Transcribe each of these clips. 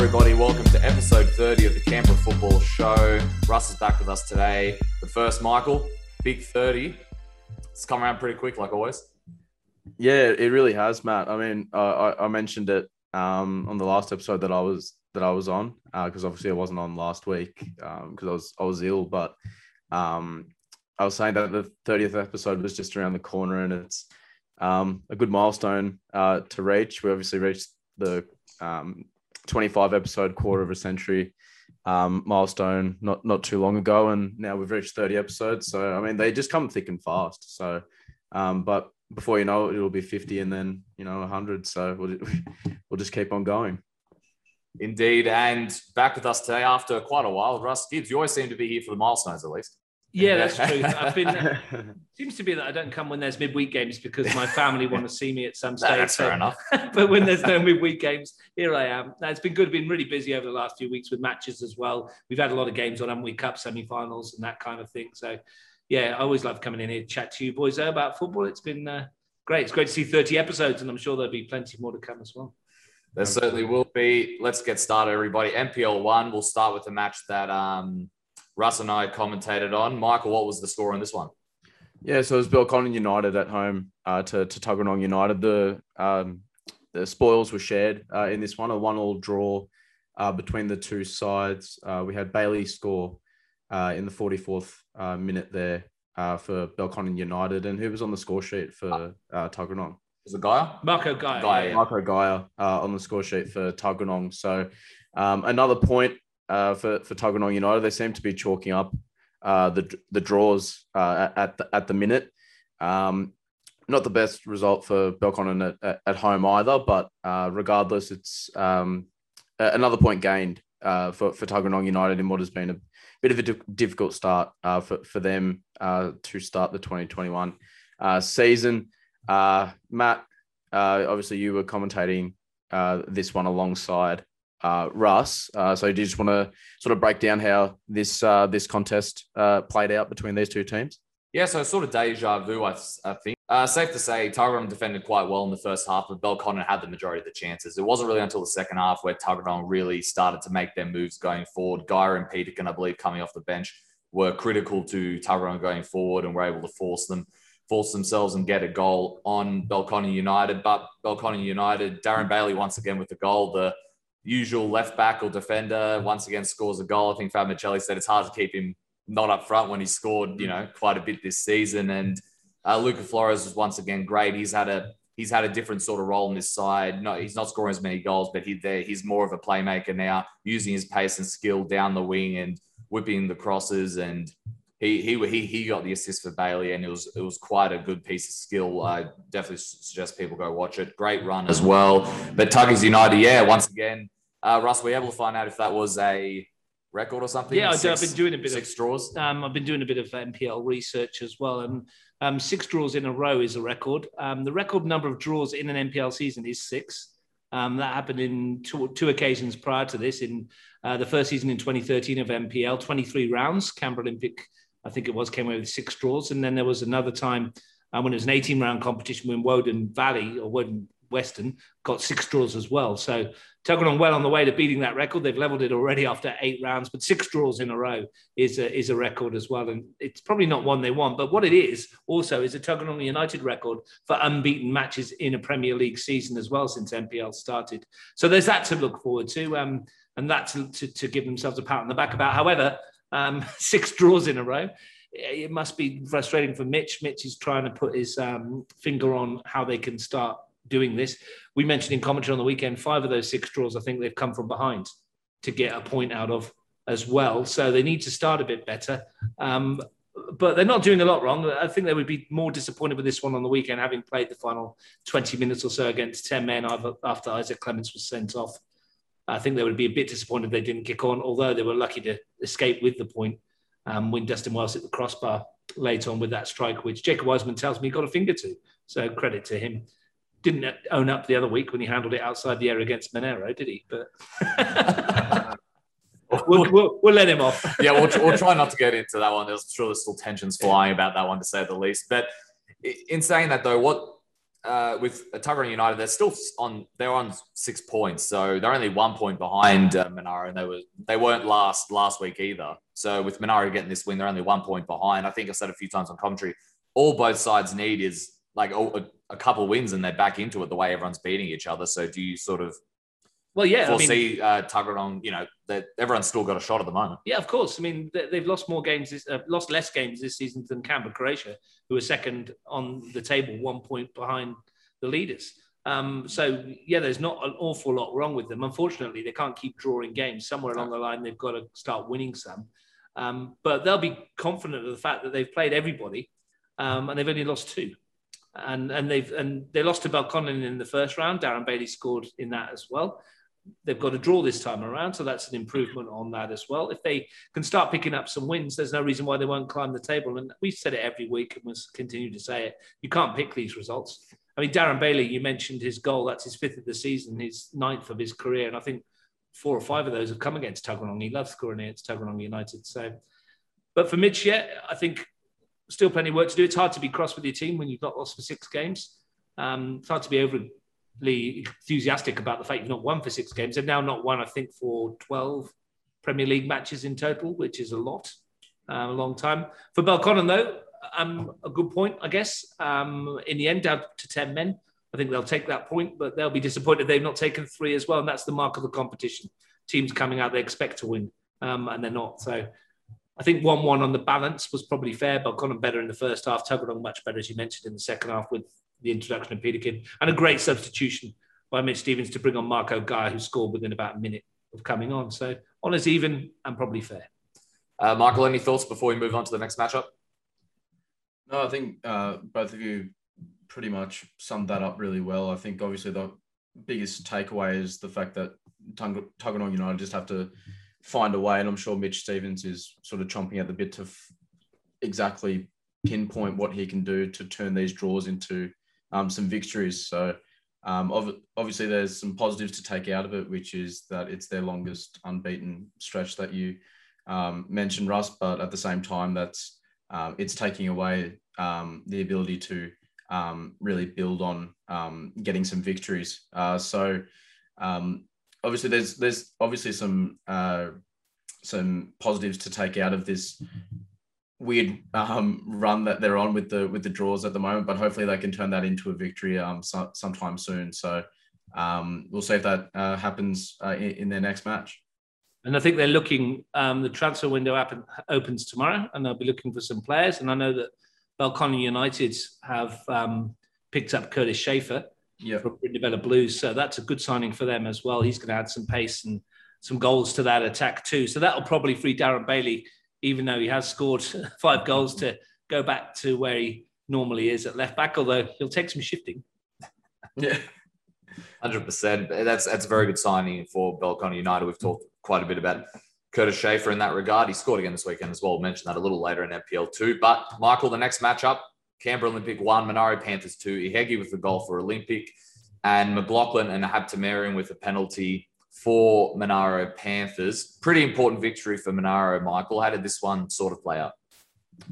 everybody. Welcome to episode 30 of the Canberra Football Show. Russ is back with us today. But first, Michael, big 30. It's come around pretty quick, like always. Yeah, it really has, Matt. I mean, uh, I, I mentioned it um, on the last episode that I was that I was on because uh, obviously I wasn't on last week because um, I was I was ill, but um, I was saying that the 30th episode was just around the corner and it's um, a good milestone uh, to reach. We obviously reached the um, 25 episode quarter of a century um, milestone not not too long ago, and now we've reached 30 episodes. So I mean, they just come thick and fast. So, um, but before you know it, it'll be 50 and then you know 100. So we'll we'll just keep on going. Indeed, and back with us today after quite a while, Russ Gibbs. You always seem to be here for the milestones, at least. Yeah, that's true. I've been. seems to be that I don't come when there's midweek games because my family want to see me at some stage. that's fair enough. but when there's no midweek games, here I am. Now, it's been good. Been really busy over the last few weeks with matches as well. We've had a lot of games on, haven't we? Cup semi-finals and that kind of thing. So, yeah, I always love coming in here to chat to you boys about football. It's been uh, great. It's great to see 30 episodes, and I'm sure there'll be plenty more to come as well. There certainly will be. Let's get started, everybody. NPL one. We'll start with the match that. Um, Russ and I commentated on. Michael, what was the score on this one? Yeah, so it was Belconnen United at home uh, to, to Tuggeranong United. The um, the spoils were shared uh, in this one, a one-all draw uh, between the two sides. Uh, we had Bailey score uh, in the 44th uh, minute there for Belconnen United, and who was on the score sheet for uh, Tuggeranong? Was it Gaia? Marco Gaia. Gaia yeah. Marco Gaia on the score sheet for Tuggeranong. So um, another point uh, for for Tuggeranong United. They seem to be chalking up uh, the the draws uh, at the, at the minute. Um, not the best result for Belconnen at, at, home either, but uh, regardless, it's um, another point gained uh, for for Tuggeranong United in what has been a bit of a difficult start uh, for for them to start the 2021 season. Matt, obviously you were commentating this one alongside uh, Russ. Uh, so do you just want to sort of break down how this uh, this contest uh, played out between these two teams? Yeah, so sort of deja vu, I, I think. Uh, safe to say, Tuggeranong defended quite well in the first half, but Belconnen had the majority of the chances. It wasn't really until the second half where Tuggeranong really started to make their moves going forward. Gaia and Peterkin, I believe, coming off the bench, were critical to Tuggeranong going forward and were able to force them force themselves and get a goal on Belconnen United. But Belconnen United, Darren Bailey once again with the goal. The usual left back or defender once again scores a goal. I think Fabicelli said it's hard to keep him not up front when he scored, you know, quite a bit this season. And uh, Luca Flores was once again great. He's had a he's had a different sort of role on this side. No, he's not scoring as many goals, but he there he's more of a playmaker now, using his pace and skill down the wing and whipping the crosses. And he he he he got the assist for Bailey, and it was it was quite a good piece of skill. I definitely suggest people go watch it. Great run as well. But Tuggers United, yeah, once again uh, Russ, were you able to find out if that was a record or something? Yeah, i I've been doing a bit six of draws. Um, I've been doing a bit of NPL research as well, and um, six draws in a row is a record. Um, the record number of draws in an NPL season is six. Um, that happened in two, two, occasions prior to this. In uh, the first season in 2013 of NPL, 23 rounds. Canberra Olympic, I think it was, came away with six draws, and then there was another time uh, when it was an 18 round competition when Woden Valley or Woden Weston got six draws as well. So Tuggeranong well on the way to beating that record. They've leveled it already after eight rounds, but six draws in a row is a, is a record as well. And it's probably not one they want, but what it is also is a Tuggeranong United record for unbeaten matches in a Premier League season as well since NPL started. So there's that to look forward to. Um, and that to, to, to, give themselves a pat on the back about. However, um, six draws in a row it must be frustrating for Mitch. Mitch is trying to put his um, finger on how they can start doing this. We mentioned in commentary on the weekend, five of those six draws, I think they've come from behind to get a point out of as well. So they need to start a bit better. Um, but they're not doing a lot wrong. I think they would be more disappointed with this one on the weekend, having played the final 20 minutes or so against 10 men after Isaac Clements was sent off. I think they would be a bit disappointed they didn't kick on, although they were lucky to escape with the point um, when Dustin Wells hit the crossbar late on with that strike, which Jacob Wiseman tells me he got a finger to. So credit to him didn't own up the other week when he handled it outside the area against Monaro, did he? But we'll, we'll, we'll, let him off. yeah, we'll, we'll try not to get into that one. There's sure there's still tensions flying about that one to say the least. But in saying that though, what uh, with Tuggeranong United, they're still on. They're on six points, so they're only one point behind uh, Monaro, and they were they weren't last last week either. So with Monaro getting this win, they're only one point behind. I think I said a few times on commentary, all both sides need is like a, a couple wins, and they're back into it the way everyone's beating each other. So do you sort of well, yeah, foresee I mean, uh, Tuggeranong, you know, that everyone's still got a shot at the moment. Yeah, of course. I mean, they've lost more games, this, uh, lost less games this season than Canberra Croatia, who are second on the table, one point behind the leaders. Um, so yeah, there's not an awful lot wrong with them. Unfortunately, they can't keep drawing games. Somewhere along the line, they've got to start winning some. Um, but they'll be confident of the fact that they've played everybody, um, and they've only lost two. And and they've and they lost to Belconnen in the first round. Darren Bailey scored in that as well they've got a draw this time around, so that's an improvement on that as well. If they can start picking up some wins, there's no reason why they won't climb the table. And we've said it every week, and we'll continue to say it. You can't pick these results. I mean, Darren Bailey, you mentioned his goal. That's his fifth of the season, his ninth of his career, and I think four or five of those have come against Tuggeranong. He loves scoring against Tuggeranong United. So, but for Mitch, yeah, I think still plenty of work to do. It's hard to be cross with your team when you've not lost for six games. Um, it's hard to be overly enthusiastic about the fact you've not won for six games. They've now not won, I think, for 12 Premier League matches in total, which is a lot, um, a long time. For Belconnen, though, um, a good point, I guess. Um, in the end, down to 10 men. I think they'll take that point, but they'll be disappointed they've not taken three as well. And that's the mark of the competition. Teams coming out, they expect to win, um, and they're not. So I think 1 1 on the balance was probably fair. Belconnen better in the first half, Tuggeranong much better, as you mentioned, in the second half with the introduction of Peterkin and a great substitution by Mitch Stevens to bring on Marco Gaia, who scored within about a minute of coming on. So honest, even, and probably fair. Uh, Michael, any thoughts before we move on to the next matchup? No, I think uh, both of you pretty much summed that up really well. I think obviously the biggest takeaway is the fact that Tuggeranong United just have to find a way, and I'm sure Mitch Stevens is sort of chomping at the bit to f- exactly pinpoint what he can do to turn these draws into um, some victories. So um, obviously, there's some positives to take out of it, which is that it's their longest unbeaten stretch that you um, mentioned, Russ. But at the same time, that's um, it's taking away um, the ability to um, really build on getting some victories. Uh, so obviously, there's there's obviously some uh, some positives to take out of this weird um, run that they're on with the with the draws at the moment, but hopefully they can turn that into a victory um, so, sometime soon. So um, we'll see if that uh, happens uh, in, in, their next match. And I think they're looking. Um, the transfer window happen, opens tomorrow, and they'll be looking for some players. And I know that Belconnen United have um, picked up Curtis Schaefer yeah. from Brindabella Blues, so that's a good signing for them as well. He's going to add some pace and some goals to that attack too. So that'll probably free Darren Bailey even though he has scored five goals, to go back to where he normally is at left back. Although he'll take some shifting. Yeah, hundred percent. That's that's a very good signing for Belconnen United. We've talked quite a bit about Curtis Schaefer in that regard. He scored again this weekend as well. We'll mention that a little later in NPL two. But Michael, the next matchup: Canberra Olympic one, Monaro Panthers two. Ihegi with the goal for Olympic, and McLaughlin and Habtemariam with a penalty for Monaro Panthers. Pretty important victory for Monaro, Michael. How did this one sort of play out?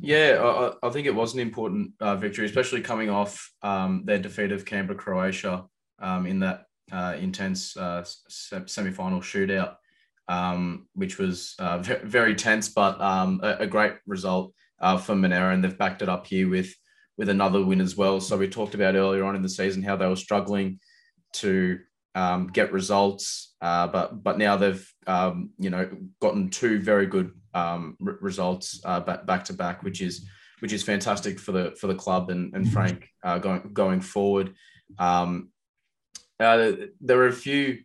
Yeah, I, I think it was an important uh, victory, especially coming off um, their defeat of Canberra Croatia um, in that uh, intense uh, semi final shootout, um, which was uh, very tense, but um, a, a, great result uh, for Monaro. And they've backed it up here with, with another win as well. So we talked about earlier on in the season how they were struggling to um, get results. Uh, but but now they've um, you know gotten two very good um, r- results uh, back back to back, which is which is fantastic for the for the club and, and Frank uh, going going forward. Um, uh, there were a few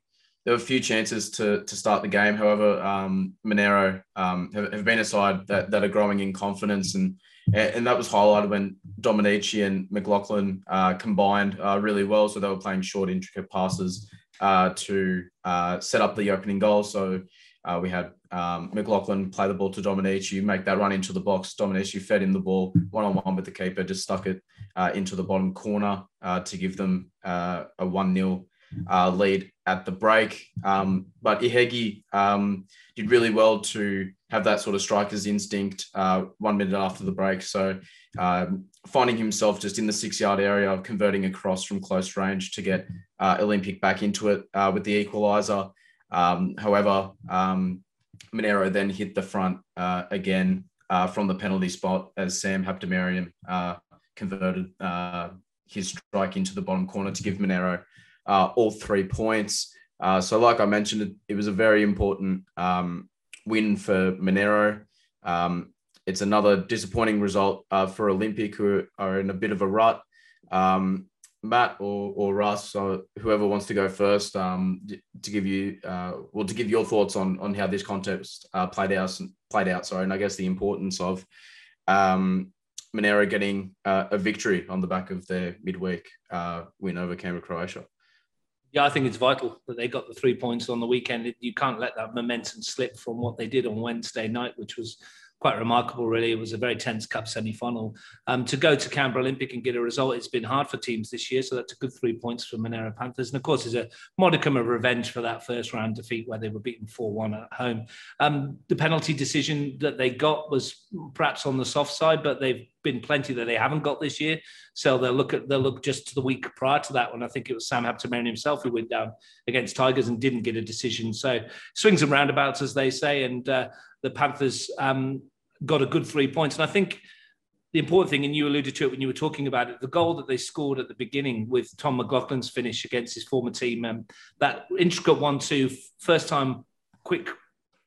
there were a few chances to to start the game. However, um, Monaro um, have, have, been a side that, that are growing in confidence, and and that was highlighted when Dominici and McLaughlin uh, combined uh, really well. So they were playing short, intricate passes uh, to uh, set up the opening goal. So uh, we had um, McLaughlin play the ball to Dominici, make that run into the box. Dominici fed him the ball one on one with the keeper, just stuck it uh, into the bottom corner to give them a 1 0 lead at the break. Um, but Ihegi um, did really well to have that sort of striker's instinct one minute after the break. So um, finding himself just in the six yard area, converting across from close range to get uh, Olympic back into it uh, with the equaliser. Um, however, um, Monaro then hit the front uh, again uh, from the penalty spot as Sam Habtemariam uh, converted uh, his strike into the bottom corner to give Monaro all three points. so, like I mentioned, it, it was a very important um, win for Monaro. Um, it's another disappointing result uh, for Olympic, who are in a bit of a rut. Um, Matt or, or Russ, or whoever wants to go first, um, to give you uh, well to give your thoughts on on how this contest uh, played out played out. Sorry, and I guess the importance of um, Monaro getting uh, a victory on the back of their midweek uh, win over Canberra, Croatia. Yeah, I think it's vital that they got the three points on the weekend. You can't let that momentum slip from what they did on Wednesday night, which was quite remarkable, really. It was a very tense cup semi final. Um, to go to Canberra Olympic and get a result, it's been hard for teams this year. So that's a good three points for Monaro Panthers. And of course, there's a modicum of revenge for that first round defeat where they were beaten 4 1 at home. Um, the penalty decision that they got was perhaps on the soft side, but they've been plenty that they haven't got this year. So they'll look at they'll look just to the week prior to that when I think it was Sam Habtemariam himself who went down against Tigers and didn't get a decision. So swings and roundabouts, as they say, and uh, the Panthers um, got a good three points. And I think the important thing, and you alluded to it when you were talking about it, the goal that they scored at the beginning with Tom McLaughlin's finish against his former team, um, that intricate one-two, first time quick,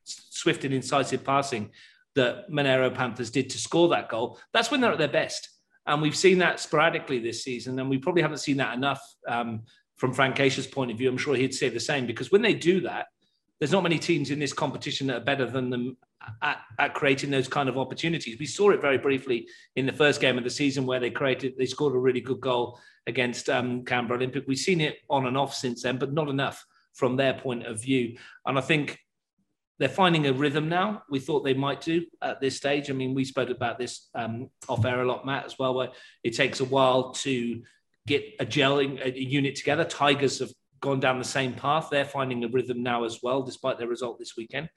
swift and incisive passing that Monaro Panthers did to score that goal. That's when they're at their best. And we've seen that sporadically this season, and we probably haven't seen that enough um, from Frank Keisha's point of view. I'm sure he'd say the same because when they do that, there's not many teams in this competition that are better than them at, at, creating those kind of opportunities. We saw it very briefly in the first game of the season where they created, they scored a really good goal against um, Canberra Olympic. We've seen it on and off since then, but not enough from their point of view. And I think they're finding a rhythm now. We thought they might do at this stage. I mean, we spoke about this um, off air a lot, Matt, as well, where it takes a while to get a gelling a unit together. Tigers have gone down the same path. They're finding a rhythm now as well, despite their result this weekend.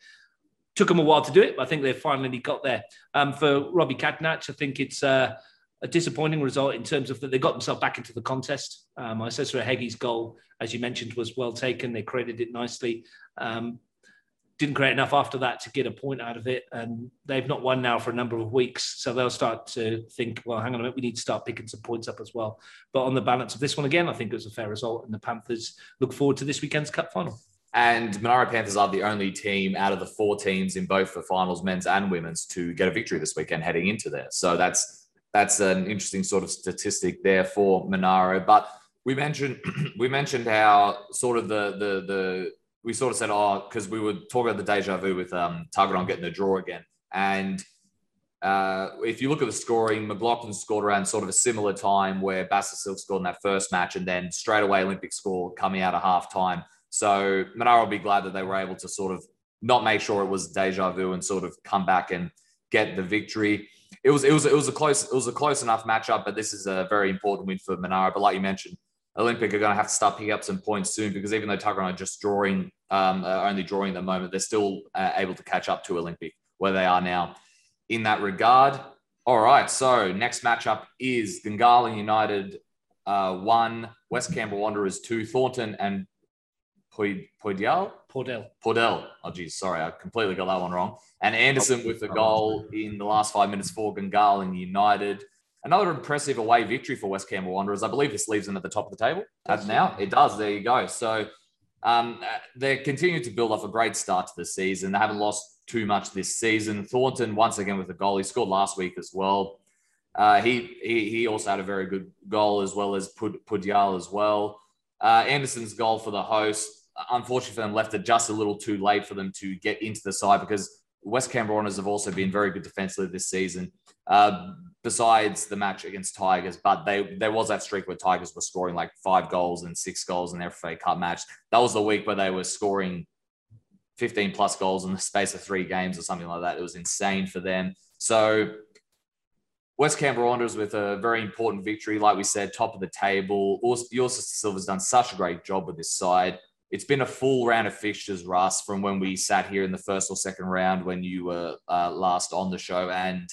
Took them a while to do it, but I think they've finally got there. Um, for Robbie Katnach, I think it's uh, a disappointing result in terms of that they got themselves back into the contest. Um, Isesa Hegi's goal, as you mentioned, was well taken. They created it nicely. Um, didn't create enough after that to get a point out of it. And they've not won now for a number of weeks. So they'll start to think, well, hang on a minute, we need to start picking some points up as well. But on the balance of this one again, I think it was a fair result. And the Panthers look forward to this weekend's cup final. And Monaro Panthers are the only team out of the four teams in both the finals, men's and women's, to get a victory this weekend heading into there. So that's that's an interesting sort of statistic there for Monaro. But we mentioned we mentioned how sort of the the the we sort of said, oh, because we were talking about the deja vu with um, Tuggeranong getting the draw again. And uh, if you look at the scoring, McLaughlin scored around sort of a similar time where Bassett Silk scored in that first match, and then straight away Olympic score coming out of half time. So Monaro will be glad that they were able to sort of not make sure it was deja vu and sort of come back and get the victory. It was it was it was a close it was a close enough matchup, but this is a very important win for Monaro. But like you mentioned, Olympic are going to have to start picking up some points soon because even though Tuggeranong are just drawing, um, uh, only drawing at the moment, they're still uh, able to catch up to Olympic where they are now in that regard. All right, so next matchup is Gungahlin United uh, one, West Canberra Wanderers two, Thornton and Poidel? Pordell. Pordell. Oh, geez, sorry, I completely got that one wrong. And Anderson with a goal in the last five minutes for Gungahlin United. Another impressive away victory for West Canberra Wanderers. I believe this leaves them at the top of the table. As now, it does. There you go. So um, they're continuing to build off a great start to the season. They haven't lost too much this season. Thornton once again with a goal. He scored last week as well. Uh, he, he he also had a very good goal as well as Pud, Pudyal as well. Uh, Anderson's goal for the host, unfortunately for them, left it just a little too late for them to get into the side because West Canberra have also been very good defensively this season. Uh, besides the match against Tigers, but they there was that streak where Tigers were scoring like five goals and six goals in their FA Cup match. That was the week where they were scoring 15 plus goals in the space of three games or something like that. It was insane for them. So West Canberra Wanderers with a very important victory, like we said, top of the table. Ulysses Silva's done such a great job with this side. It's been a full round of fixtures, Russ, from when we sat here in the first or second round when you were uh, last on the show, and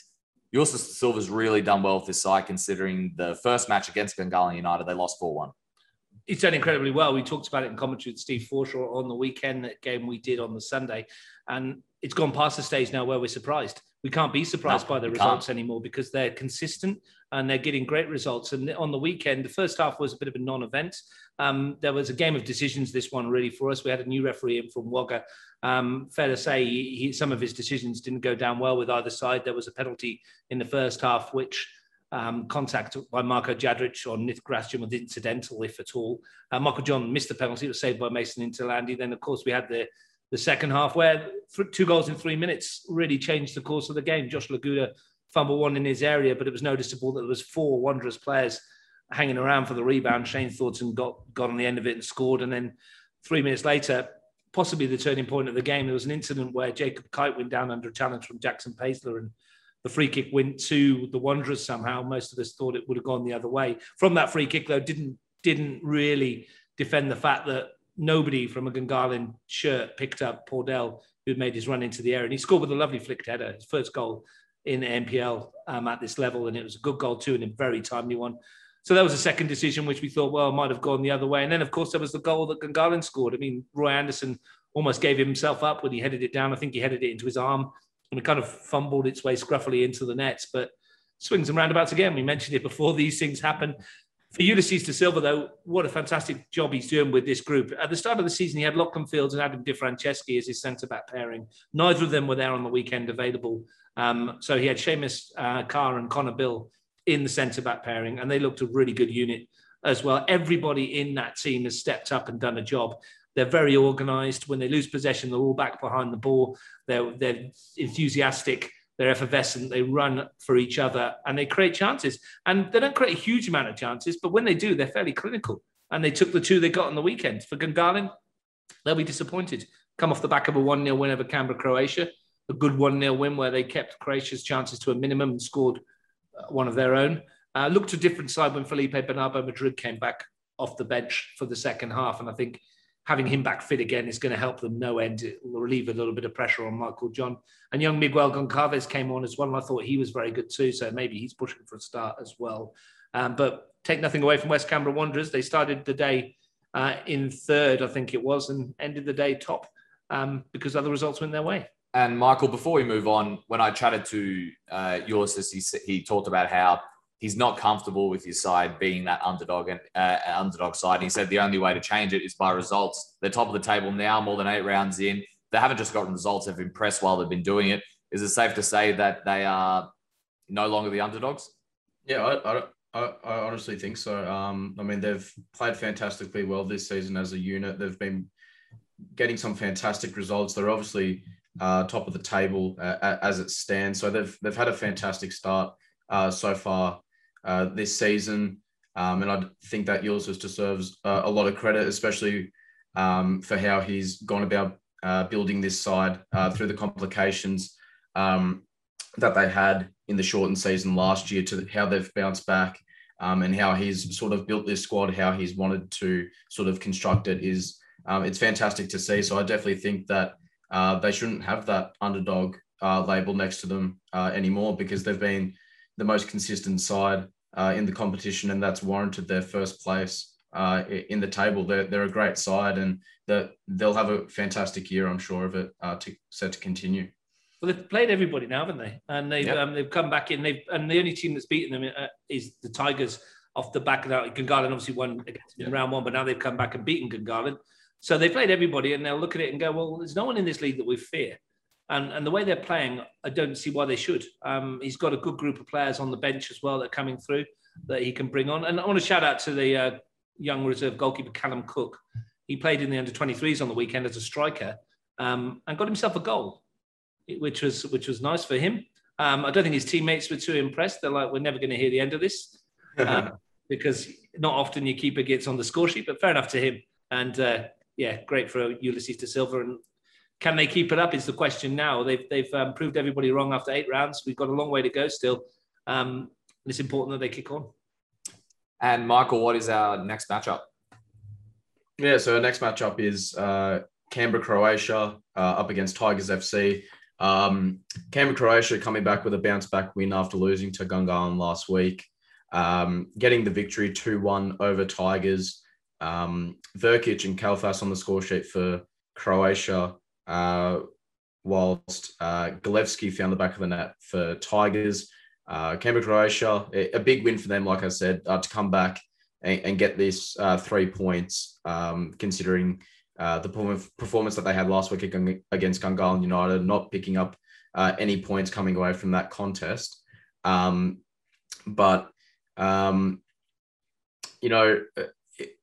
Ulysses Silva's really done well with this side, considering the first match against Gungahlin United, they lost 4 1. He's done incredibly well. We talked about it in commentary with Steve Forshaw on the weekend that game we did on the Sunday. And it's gone past the stage now where we're surprised. We can't be surprised no, by the results can't. anymore because they're consistent and they're getting great results. And on the weekend, the first half was a bit of a non event. Um, there was a game of decisions, this one really for us. We had a new referee in from Wagga. Um, fair to say, he, he, some of his decisions didn't go down well with either side. There was a penalty in the first half, which um, contact by Marko Jadric on Nith Gratian was incidental, if at all. Uh, Michael John missed the penalty. It was saved by Mason Interlandi. Then, of course, we had the, the second half where two goals in three minutes really changed the course of the game. Josh Laguda fumbled one in his area, but it was noticeable that there was four Wanderers players hanging around for the rebound. Shane Thornton got, got on the end of it and scored. And then three minutes later, possibly the turning point of the game, there was an incident where Jacob Kite went down under a challenge from Jackson Paisler and the free kick went to the Wanderers somehow. Most of us thought it would have gone the other way. From that free kick, though, didn't didn't really defend the fact that nobody from a Gungahlin shirt picked up Pordell, who'd made his run into the air. And he scored with a lovely flicked header, his first goal in NPL um, at this level. And it was a good goal, too, and a very timely one. So that was a second decision, which we thought, well, might have gone the other way. And then, of course, there was the goal that Gungahlin scored. I mean, Roy Anderson almost gave himself up when he headed it down. I think he headed it into his arm and it kind of fumbled its way scruffily into the nets. But swings and roundabouts again. We mentioned it before. These things happen. For Ulysses de Silva, though, what a fantastic job he's doing with this group. At the start of the season, he had Lachlan Fields and Adam Di Franceschi as his centre back pairing. Neither of them were there on the weekend available. Um, so he had Seamus uh, Carr and Connor Bill in the centre back pairing, and they looked a really good unit as well. Everybody in that team has stepped up and done a job. They're very organised. When they lose possession, they're all back behind the ball. They're, they're enthusiastic. They're effervescent. They run for each other and they create chances. And they don't create a huge amount of chances, but when they do, they're fairly clinical. And they took the two they got on the weekend. For Gungahlin, they'll be disappointed. Come off the back of a 1 0 win over Canberra, Croatia, a good 1 0 win where they kept Croatia's chances to a minimum and scored uh, one of their own. Uh, looked a different side when Felipe Bernardo Madrid came back off the bench for the second half. And I think having him back fit again is going to help them no end. It will relieve a little bit of pressure on Michael John. And young Miguel Goncalves came on as well, and I thought he was very good too. So maybe he's pushing for a start as well. Um, but take nothing away from West Canberra Wanderers. They started the day uh, in third, I think it was, and ended the day top um, because other results went their way. And Michael, before we move on, when I chatted to uh, he, he talked about how he's not comfortable with his side being that underdog and uh, underdog side. And he said the only way to change it is by results. They're top of the table now, more than eight rounds in. They haven't just gotten results; they've impressed while they've been doing it. Is it safe to say that they are no longer the underdogs? Yeah, I, I, I honestly think so. Um, I mean, they've played fantastically well this season as a unit. They've been getting some fantastic results. They're obviously uh, top of the table uh, as it stands. So they've they've had a fantastic start uh, so far uh, this season. Um, and I think that Ulysses deserves uh, a lot of credit, especially um, for how he's gone about uh, building this side through the complications um, that they had in the shortened season last year to how they've bounced back um, and how he's sort of built this squad, how he's wanted to sort of construct it is um, it's fantastic to see. So I definitely think that uh, they shouldn't have that underdog uh, label next to them anymore because they've been the most consistent side uh, in the competition, and that's warranted their first place uh, in the table. They're, they're a great side, and they'll have a fantastic year, I'm sure of it, uh, to, set to continue. Well, they've played everybody now, haven't they? And they've yep. um, they've come back in. They've and the only team that's beaten them uh, is the Tigers off the back of that. Gungahlin obviously won against in round one, but now they've come back and beaten Gungahlin. So they played everybody, and they'll look at it and go, "Well, there's no one in this league that we fear." And, and the way they're playing, I don't see why they should. Um, he's got a good group of players on the bench as well that are coming through that he can bring on. And I want to shout out to the uh, young reserve goalkeeper, Callum Cook. He played in the under 23s on the weekend as a striker um, and got himself a goal, which was, which was nice for him. Um, I don't think his teammates were too impressed. They're like, we're never going to hear the end of this uh, because not often your keeper gets on the score sheet, but fair enough to him. And uh, yeah, great for Ulysses de Silva. And can they keep it up? Is the question now. They've they've um, proved everybody wrong after eight rounds. We've got a long way to go still. Um, it's important that they kick on. And Michael, what is our next matchup? Yeah, so our next matchup is uh, Canberra, Croatia, uh, up against Tigers FC. Um, Canberra Croatia coming back with a bounce back win after losing to Gungahlin last week, um, getting the victory 2 1 over Tigers. Um, Verkic and Kalfas on the score sheet for Croatia, uh, whilst uh, Galevsky found the back of the net for Tigers. Uh, Canberra Croatia, a, a, big win for them, like I said, uh, to come back and, and get this uh, three points, um, considering uh, the performance that they had last week against Gungahlin United, not picking up uh, any points coming away from that contest. Um, but, um, you know,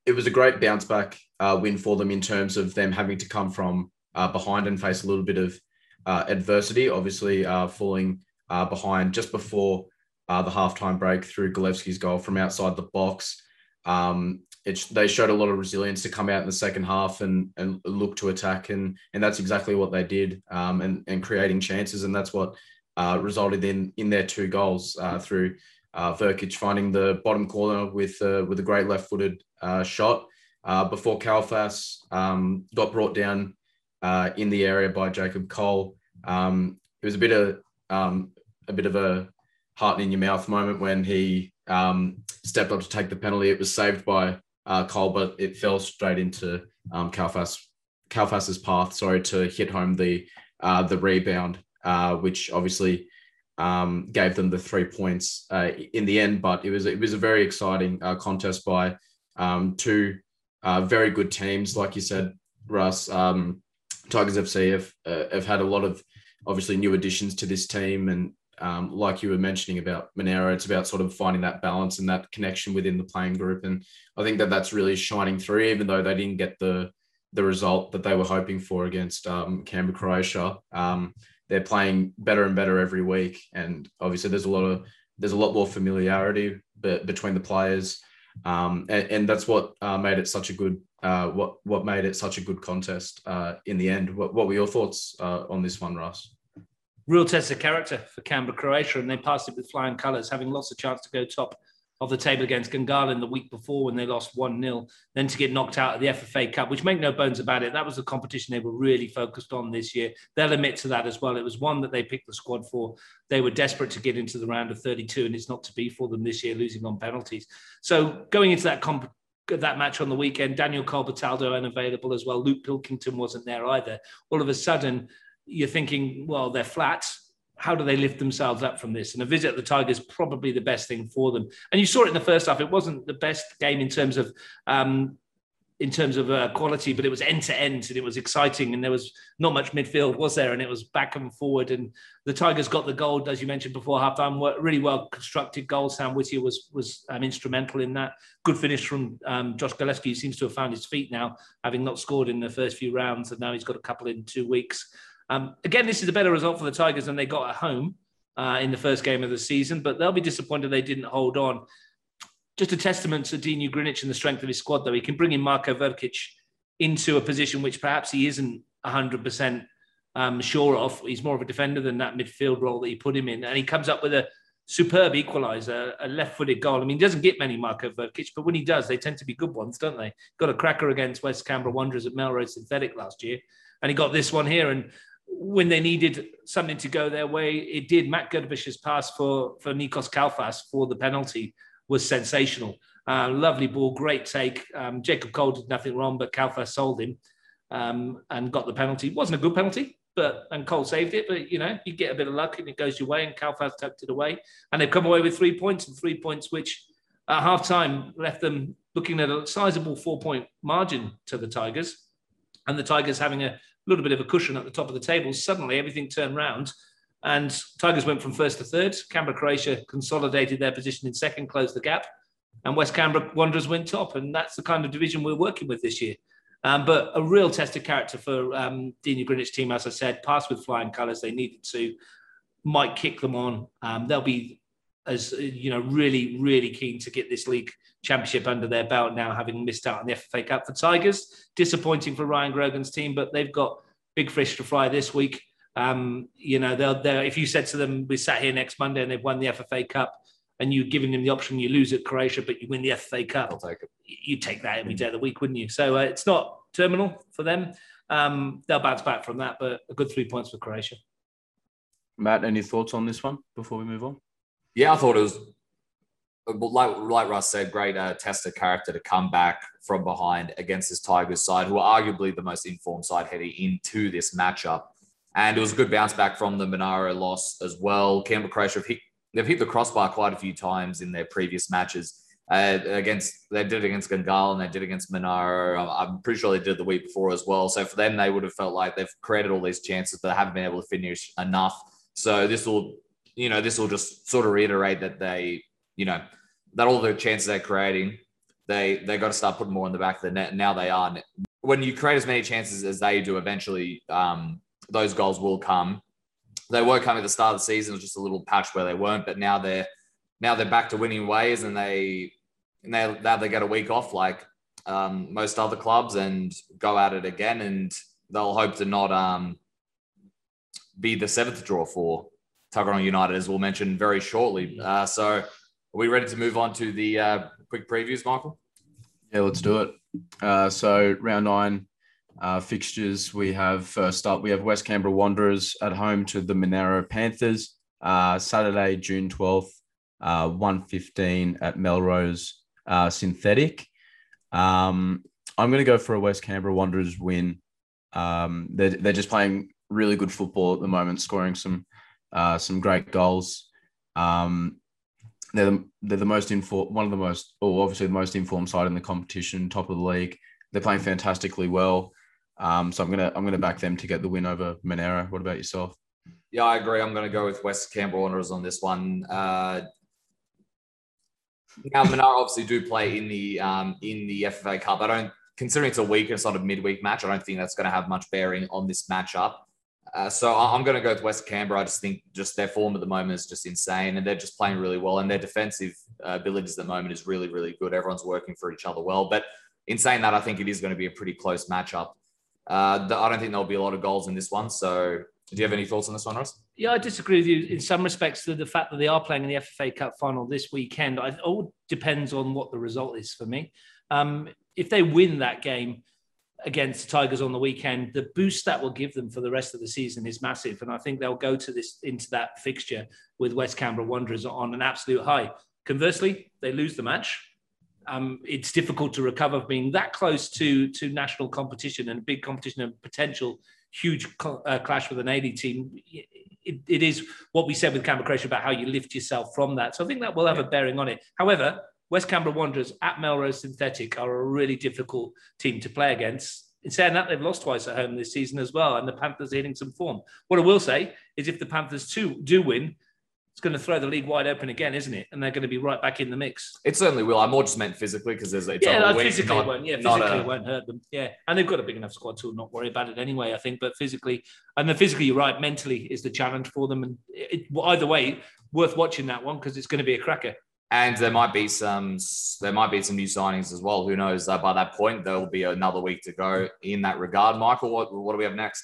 it, was a great bounce back uh, win for them in terms of them having to come from uh, behind and face a little bit of uh, adversity, obviously falling behind just before the halftime break through Galevsky's goal from outside the box. Um, it, they showed a lot of resilience to come out in the second half and, and look to attack. And, and that's exactly what they did um, and, and creating chances. And that's what uh, resulted in, in their two goals uh, through uh, Verkic finding the bottom corner with, uh, with a great left footed uh, shot uh, before Kalfas um, got brought down uh, in the area by Jacob Cole. Um, it was a bit of um, a bit of a heart in your mouth moment when he um, stepped up to take the penalty. It was saved by uh, Cole, but it fell straight into um, Kalfas Kalfas's path. Sorry to hit home the uh, the rebound, which obviously um, gave them the three points uh, in the end. But it was it was a very exciting uh, contest by um, two uh, very good teams, like you said, Russ. Um, Tigers FC have uh, have had a lot of obviously new additions to this team, and um, like you were mentioning about Monaro, it's about sort of finding that balance and that connection within the playing group. And I think that that's really shining through, even though they didn't get the the result that they were hoping for against um, Canberra Croatia. Um, they're playing better and better every week, and obviously there's a lot of there's a lot more familiarity be, between the players, um, and, and, that's what uh, made it such a good uh, what what made it such a good contest uh, in the end. What, what were your thoughts uh, on this one, Russ? real test of character for Canberra Croatia, and they passed it with flying colours, having lots of chance to go top of the table against Gungahlin the week before when they lost 1 0, then to get knocked out of the FFA Cup, which make no bones about it, that was the competition they were really focused on this year. They'll admit to that as well. It was one that they picked the squad for. They were desperate to get into the round of 32, and it's not to be for them this year, losing on penalties. So going into that comp- that match on the weekend, Daniel Colbertaldo unavailable as well. Luke Pilkington wasn't there either. All of a sudden, you're thinking, well, they're flat. How do they lift themselves up from this? And a visit at the Tigers probably the best thing for them. And you saw it in the first half. It wasn't the best game in terms of um, in terms of uh, quality, but it was end to end and it was exciting. And there was not much midfield, was there? And it was back and forward. And the Tigers got the goal, as you mentioned before halftime. Really well constructed goal. Sam Whittier was was um, instrumental in that. Good finish from um, Josh Gillespie, seems to have found his feet now, having not scored in the first few rounds, and now he's got a couple in two weeks. Um, again, this is a better result for the Tigers than they got at home uh, in the first game of the season, but they'll be disappointed they didn't hold on. Just a testament to Dean Ugrinich and the strength of his squad, though. He can bring in Marko Verkic into a position which perhaps he isn't 100% um, sure of. He's more of a defender than that midfield role that he put him in. And he comes up with a superb equaliser, a left-footed goal. I mean, he doesn't get many Marko Verkic, but when he does, they tend to be good ones, don't they? Got a cracker against West Canberra Wanderers at Melrose Synthetic last year, and he got this one here. And when they needed something to go their way, it did. Matt Gurvish's pass for, for Nikos Kalfas for the penalty was sensational. Uh, lovely ball, great take. Um, Jacob Cole did nothing wrong, but Kalfas sold him um, and got the penalty. It wasn't a good penalty, but and Cole saved it. But you know, you get a bit of luck and it goes your way, and Kalfas tucked it away, and they've come away with three points and three points, which at half time left them looking at a sizable four point margin to the Tigers, and the Tigers having a little bit of a cushion at the top of the table. Suddenly, everything turned round, and Tigers went from first to third. Canberra Croatia consolidated their position in second, closed the gap, and West Canberra Wanderers went top. And that's the kind of division we're working with this year. Um, but a real test of character for um, Dean Ugrinich team, as I said, passed with flying colours. They needed to. Might kick them on. Um, they'll be as you know, really, really keen to get this league championship under their belt now, having missed out on the FFA Cup for Tigers. Disappointing for Ryan Grogan's team, but they've got big fish to fry this week. Um, you know, they'll, they'll, if you said to them, we sat here next Monday and they've won the FFA Cup, and you're giving them the option, you lose at Croatia, but you win the FFA Cup, I'll take it. You take that every day of the week, wouldn't you? So uh, it's not terminal for them. Um, they'll bounce back from that, but a good three points for Croatia. Matt, any thoughts on this one before we move on? Yeah, I thought it was like like Russ said, great uh, test of character to come back from behind against this Tigers side, who are arguably the most informed side heading into this matchup. And it was a good bounce back from the Monaro loss as well. Canberra Croatia have hit, they've hit the crossbar quite a few times in their previous matches. Uh, against they did against Gungahlin they did against Monaro. I'm pretty sure they did the week before as well. So for them, they would have felt like they've created all these chances, but they haven't been able to finish enough. So this will, you know, this will just sort of reiterate that they, you know, that all the chances they're creating, they they got to start putting more in the back of the net. Now they are. When you create as many chances as they do, eventually um, those goals will come. They were coming at the start of the season. It was just a little patch where they weren't, but now they're now they're back to winning ways, and they and they now they get a week off like um, most other clubs and go at it again, and they'll hope to not um, be the seventh draw for Tuggeranong United, as we'll mention very shortly. Uh, so, are we ready to move on to the uh, quick previews, Michael? Yeah, let's do it. Uh, so, round nine uh, fixtures we have first up, we have West Canberra Wanderers at home to the Monaro Panthers. Uh, Saturday, June 12th, uh, 115 at Melrose uh, Synthetic. Um, I'm going to go for a West Canberra Wanderers win. Um, they're, they're just playing really good football at the moment, scoring some uh, some great goals. Um, they're the, they're the most informed, one of the most, or obviously the most informed side in the competition, top of the league. They're playing fantastically well. Um, so I'm gonna I'm gonna back them to get the win over Monaro. What about yourself? Yeah, I agree. I'm to go with West Canberra Wanderers on this one. Uh, now, Monaro obviously do play in the um, in the FFA Cup. I don't, considering it's a week, it's not a midweek match. I don't think that's going to have much bearing on this matchup. Uh, so I'm going to go with West Canberra. I just think just their form at the moment is just insane, and they're just playing really well. And their defensive uh, abilities at the moment is really, really good. Everyone's working for each other well. But in saying that, I think it is going to be a pretty close matchup. Uh, I don't think there'll be a lot of goals in this one. So, do you have any thoughts on this one, Russ? Yeah, I disagree with you in some respects. To the fact that they are playing in the FFA Cup final this weekend, it all depends on what the result is for me. Um, if they win that game against the Tigers on the weekend, the boost that will give them for the rest of the season is massive, and I think they'll go to this into that fixture with West Canberra Wanderers on an absolute high. Conversely, they lose the match um, it's difficult to recover being that close to to national competition and big competition and potential huge uh, clash with an 80 team. It, it is what we said with Canberra Croatia about how you lift yourself from that. So I think that will have a bearing on it. However, West Canberra Wanderers at Melrose Synthetic are a really difficult team to play against. In saying that, they've lost twice at home this season as well, and the Panthers are hitting some form. What I will say is, if the Panthers too do win, it's going to throw the league wide open again, isn't it? And they're going to be right back in the mix. It certainly will. I more just meant physically because there's it's yeah, no, physically not, won't. Yeah, physically a... won't hurt them. Yeah, and they've got a big enough squad to not worry about it anyway. I think, but physically, and then physically, you're right. Mentally is the challenge for them, and it, either way, worth watching that one because it's going to be a cracker. And there might be some there might be some new signings as well. Who knows? Uh, by that point, there will be another week to go in that regard. Michael, what what do we have next?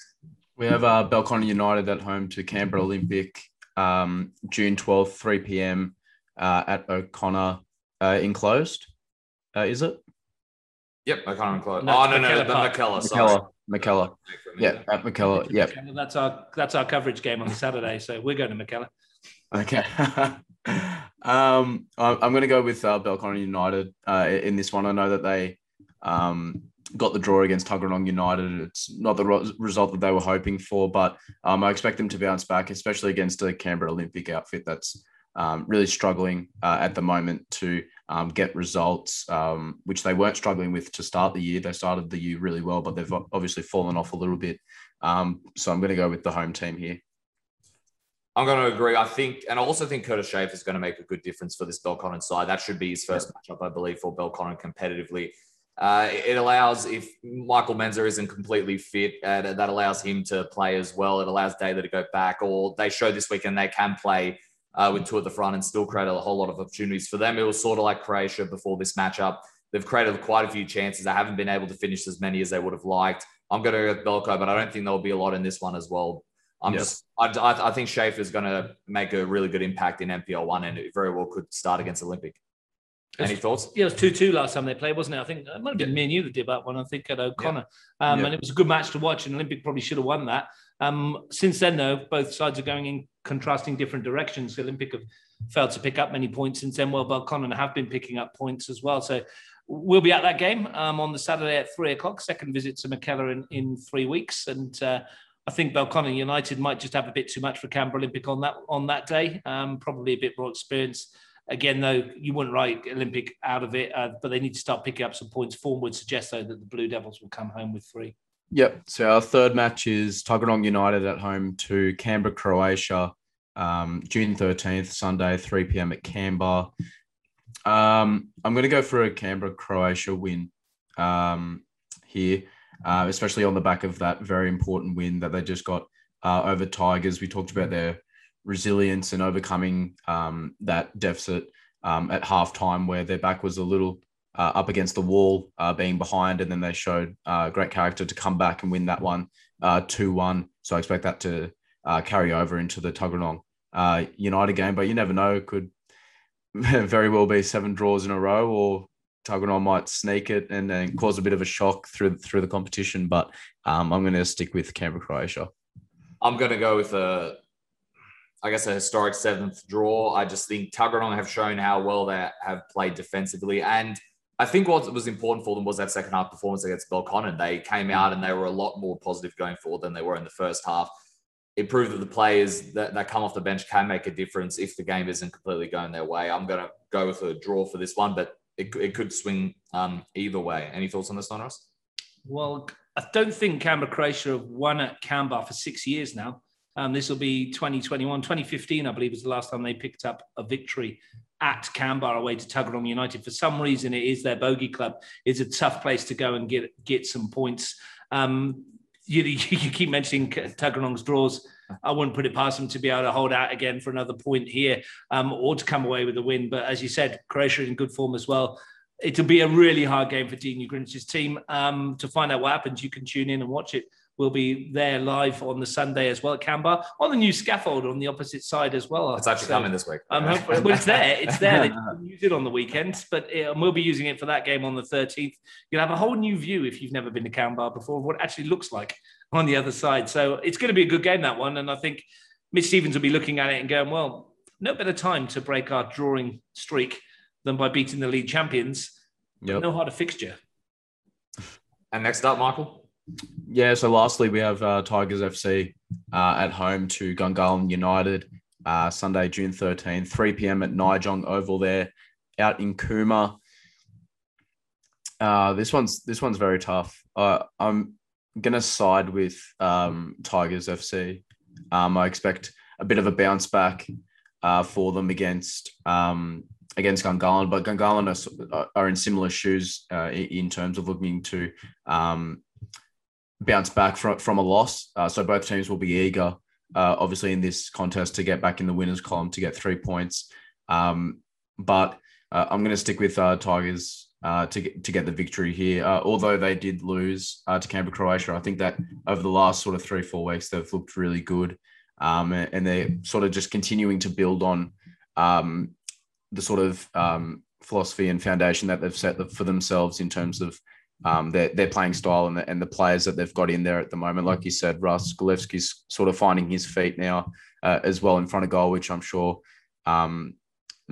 We have uh, Belconnen United at home to Canberra Olympic um, June 12th, 3 p.m. Uh, at O'Connor uh, enclosed. Uh, is it? Yep, O'Connor enclosed. No, oh no, no, the Mackellar. Mackellar. Mackellar. Yeah, at Mackellar. Yeah, that's our that's our coverage game on Saturday. So we're going to Mackellar. Okay. um, I'm going to go with uh, Belconnen United uh, in this one. I know that they um, got the draw against Tuggeranong United. It's not the result that they were hoping for, but um, I expect them to bounce back, especially against a Canberra Olympic outfit that's um, really struggling uh, at the moment to um, get results, um, which they weren't struggling with to start the year. They started the year really well, but they've obviously fallen off a little bit. Um, so I'm going to go with the home team here. I'm going to agree. I think, and I also think Curtis Schaefer is going to make a good difference for this Belconnen side. That should be his first matchup, I believe, for Belconnen competitively. Uh, it allows if Michael Menzer isn't completely fit, uh, that allows him to play as well. It allows Daly to go back, or they show this weekend they can play uh, with two at the front and still create a whole lot of opportunities for them. It was sort of like Croatia before this matchup. They've created quite a few chances. They haven't been able to finish as many as they would have liked. I'm going to go with Belko, but I don't think there'll be a lot in this one as well. I'm yep. just, I, I think Schaefer is going to make a really good impact in NPL one, and it very well could start against Olympic. Any thoughts? Yeah, it was 2 2 last time they played, wasn't it? I think it might have been me and you that did that one, I think, at O'Connor. Yeah. Um, yeah. And it was a good match to watch, and Olympic probably should have won that. Um, since then, though, both sides are going in contrasting different directions. Olympic have failed to pick up many points since then. Well, Belconnen have been picking up points as well. So we'll be at that game um, on the Saturday at three o'clock. Second visit to Mackellar in, in three weeks, and uh, I think Belconnen United might just have a bit too much for Canberra Olympic on that on that day. Um, probably a bit more experience. Again, though, you wouldn't write Olympic out of it, uh, but they need to start picking up some points. Form would suggest though that the Blue Devils will come home with three. Yep. So our third match is Tuggeranong United at home to Canberra, Croatia, um, June 13th, Sunday, 3 p.m. at Canberra. Um, I'm going to go for a Canberra, Croatia win um, here, uh, especially on the back of that very important win that they just got uh, over Tigers. We talked about their resilience and overcoming um, that deficit um, at halftime where their back was a little uh, up against the wall, uh, being behind, and then they showed uh, great character to come back and win that one uh, two one. So I expect that to carry over into the Tuggeranong United game, but you never know. Could very well be seven draws in a row, or Tuggeranong might sneak it and, and cause a bit of a shock through through the competition. But um, I'm going to stick with Canberra Croatia. I'm going to go with a I guess a historic seventh draw. I just think Tuggeranong have shown how well they have played defensively, and I think what was important for them was that second half performance against Belconnen. They came out and they were a lot more positive going forward than they were in the first half. It proved that the players that, that come off the bench can make a difference if the game isn't completely going their way. I'm going to go with a draw for this one, but it, it could swing um, either way. Any thoughts on this, Russ? Well, I don't think Canberra Croatia have won at Canberra for six years now. Um, this will be 2021, 2015, I believe, was the last time they picked up a victory at Canberra away to Tuggeranong United. For some reason, it is their bogey club. It's a tough place to go and get get some points. Um, you, you keep mentioning Tuggeranong's draws. I wouldn't put it past them to be able to hold out again for another point here um, or to come away with a win. But as you said, Croatia in good form as well. It'll be a really hard game for Dean Ugrinch's team. Um, to find out what happens, you can tune in and watch it We'll be there live on the Sunday as well at Canberra on the new scaffold on the opposite side as well. It's actually so, coming this week. Um, well, it's there. It's there. They use it on the weekends, but it, we'll be using it for that game on the 13th. You'll have a whole new view if you've never been to Canberra before of what it actually looks like on the other side. So it's going to be a good game that one, and I think Mitch Stevens will be looking at it and going, well, no better time to break our drawing streak than by beating the league champions. Yep. No harder fixture. And next up, Michael. Yeah, so lastly, we have uh, Tigers FC uh, at home to Gungahlin United uh, Sunday, June 13th, 3 p.m. at Nijong Oval there out in Cooma. Uh, this one's this one's very tough. Uh, I'm gonna side with um, Tigers FC. Um, I expect a bit of a bounce back uh, for them against um, against Gungahlin, but Gungahlin are, are in similar shoes uh, in terms of looking to um, bounce back from, from a loss. Uh, so both teams will be eager, uh, obviously, in this contest to get back in the winners column to get three points. Um, but uh, I'm going to stick with uh, Tigers uh, to get to get the victory here. Uh, although they did lose to Canberra, Croatia, I think that over the last sort of three four weeks they've looked really good, um, and they're sort of just continuing to build on um, the sort of um, philosophy and foundation that they've set for themselves in terms of um, their, their playing style and the, and the players that they've got in there at the moment. Like you said, Russ Golevsky's sort of finding his feet now uh, as well in front of goal, which I'm sure um,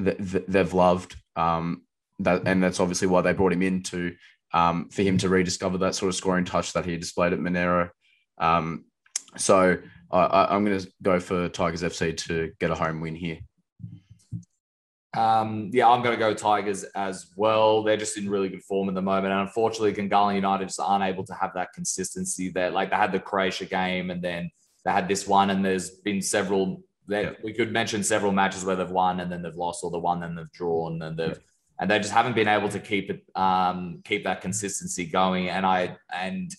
th- th- they've loved. Um, that, and that's obviously why they brought him in to um, for him to rediscover that sort of scoring touch that he displayed at Monaro. Um, so I, I'm going to go for Tigers FC to get a home win here. Um, yeah, I'm going to go Tigers as well. They're just in really good form at the moment. And unfortunately, Gungahlin United just aren't able to have that consistency there. Like they had the Croatia game and then they had this one, and there's been several that yeah. we could mention several matches where they've won and then they've lost, or the one then they've drawn and they've yeah. And they just haven't been able to keep it um, keep that consistency going. And I and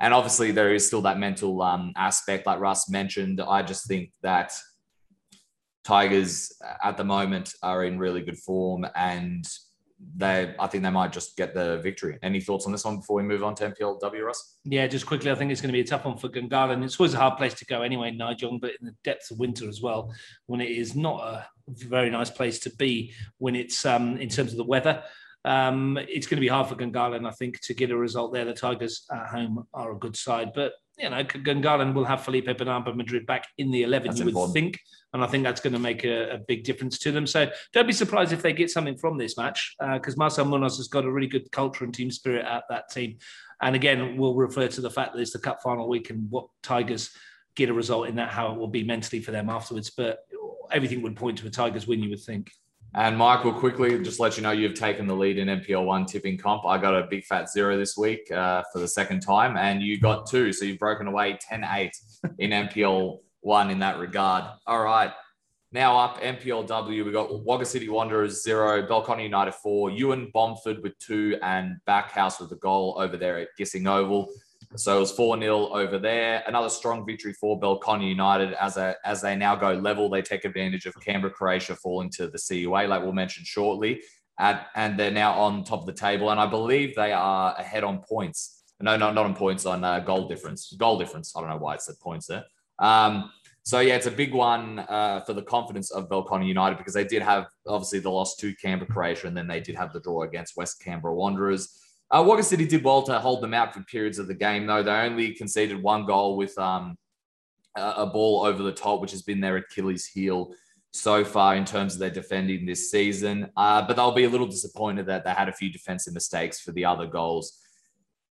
and obviously there is still that mental um, aspect, like Russ mentioned. I just think that Tigers at the moment are in really good form and they I think they might just get the victory. Any thoughts on this one before we move on to NPLW, Russ? Yeah, just quickly, I think it's going to be a tough one for Gungahlin. It's always a hard place to go anyway, Nijong. but in the depths of winter as well, when it is not a very nice place to be when it's um, in terms of the weather. Um, it's going to be hard for Gungahlin, I think, to get a result there. The Tigers at home are a good side, but you know, Gungahlin will have Felipe Bernabé Madrid back in the 11, that's you would think. And I think that's going to make a, a, big difference to them. So don't be surprised if they get something from this match because uh, Marcel Munoz has got a really good culture and team spirit at that team. And again, we'll refer to the fact that it's the cup final week and what Tigers get a result in that, how it will be mentally for them afterwards. But everything would point to a Tigers win, you would think. And Michael, quickly just let you know you've taken the lead in NPL one tipping comp. I got a big fat zero this week uh, for the second time, and you got two. So you've broken away 10 8 in NPL one in that regard. All right. Now up NPLW, we got Wagga City Wanderers zero, Belconnen United four, Ewan Bomford with two, and Backhouse with a goal over there at Gissing Oval. So it was 4 0 over there. Another strong victory for Belconnen United as, a, as they now go level. They take advantage of Canberra, Croatia falling to the CUA, like we'll mention shortly. At, and they're now on top of the table. And I believe they are ahead on points. No, no, not on points, on uh, goal difference. Goal difference. I don't know why it said points there. Um, so yeah, it's a big one uh, for the confidence of Belconnen United because they did have obviously the loss to Canberra Croatia, and then they did have the draw against West Canberra Wanderers. Uh, Wagga City did well to hold them out for periods of the game, though. They only conceded one goal with um, a ball over the top, which has been their Achilles heel so far in terms of their defending this season. Uh, but they'll be a little disappointed that they had a few defensive mistakes for the other goals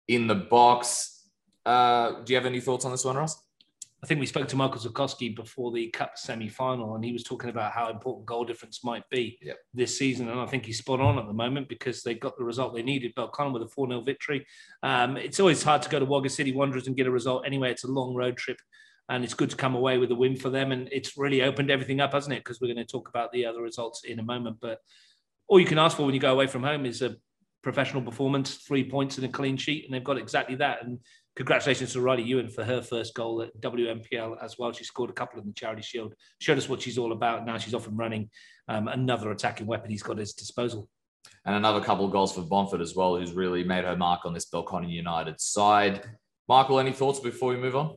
in the box. Uh, do you have any thoughts on this one, Russ? I think we spoke to Michael Zukoski before the Cup semi-final, and he was talking about how important goal difference might be yep. this season. And I think he's spot on at the moment because they got the result they needed. Belconnen with a 4 0 victory. Um, it's always hard to go to Wagga City Wanderers and get a result anyway. It's a long road trip, and it's good to come away with a win for them. And it's really opened everything up, hasn't it? Because we're going to talk about the other results in a moment. But all you can ask for when you go away from home is a professional performance, three points and a clean sheet, and they've got exactly that. And congratulations to Riley Ewan for her first goal at WNPL as well. She scored a couple in the Charity Shield, showed us what she's all about. Now she's off and running. Um, another attacking weapon he's got at his disposal. And another couple of goals for Bonford as well, who's really made her mark on this Belconnen United side. Michael, any thoughts before we move on?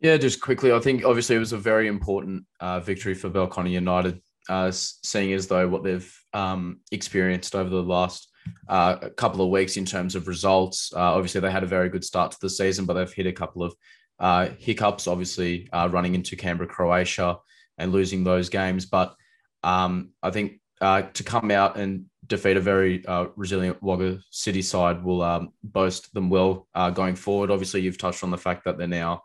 Yeah, just quickly, I think obviously it was a very important uh, victory for Belconnen United, uh, seeing as though what they've um, experienced over the last uh, a couple of weeks in terms of results. Uh, obviously, they had a very good start to the season, but they've hit a couple of uh, hiccups, obviously, uh, running into Canberra, Croatia, and losing those games. But um, I think uh, to come out and defeat a very uh, resilient Wagga City side will um, boast them well going forward. Obviously, you've touched on the fact that they're now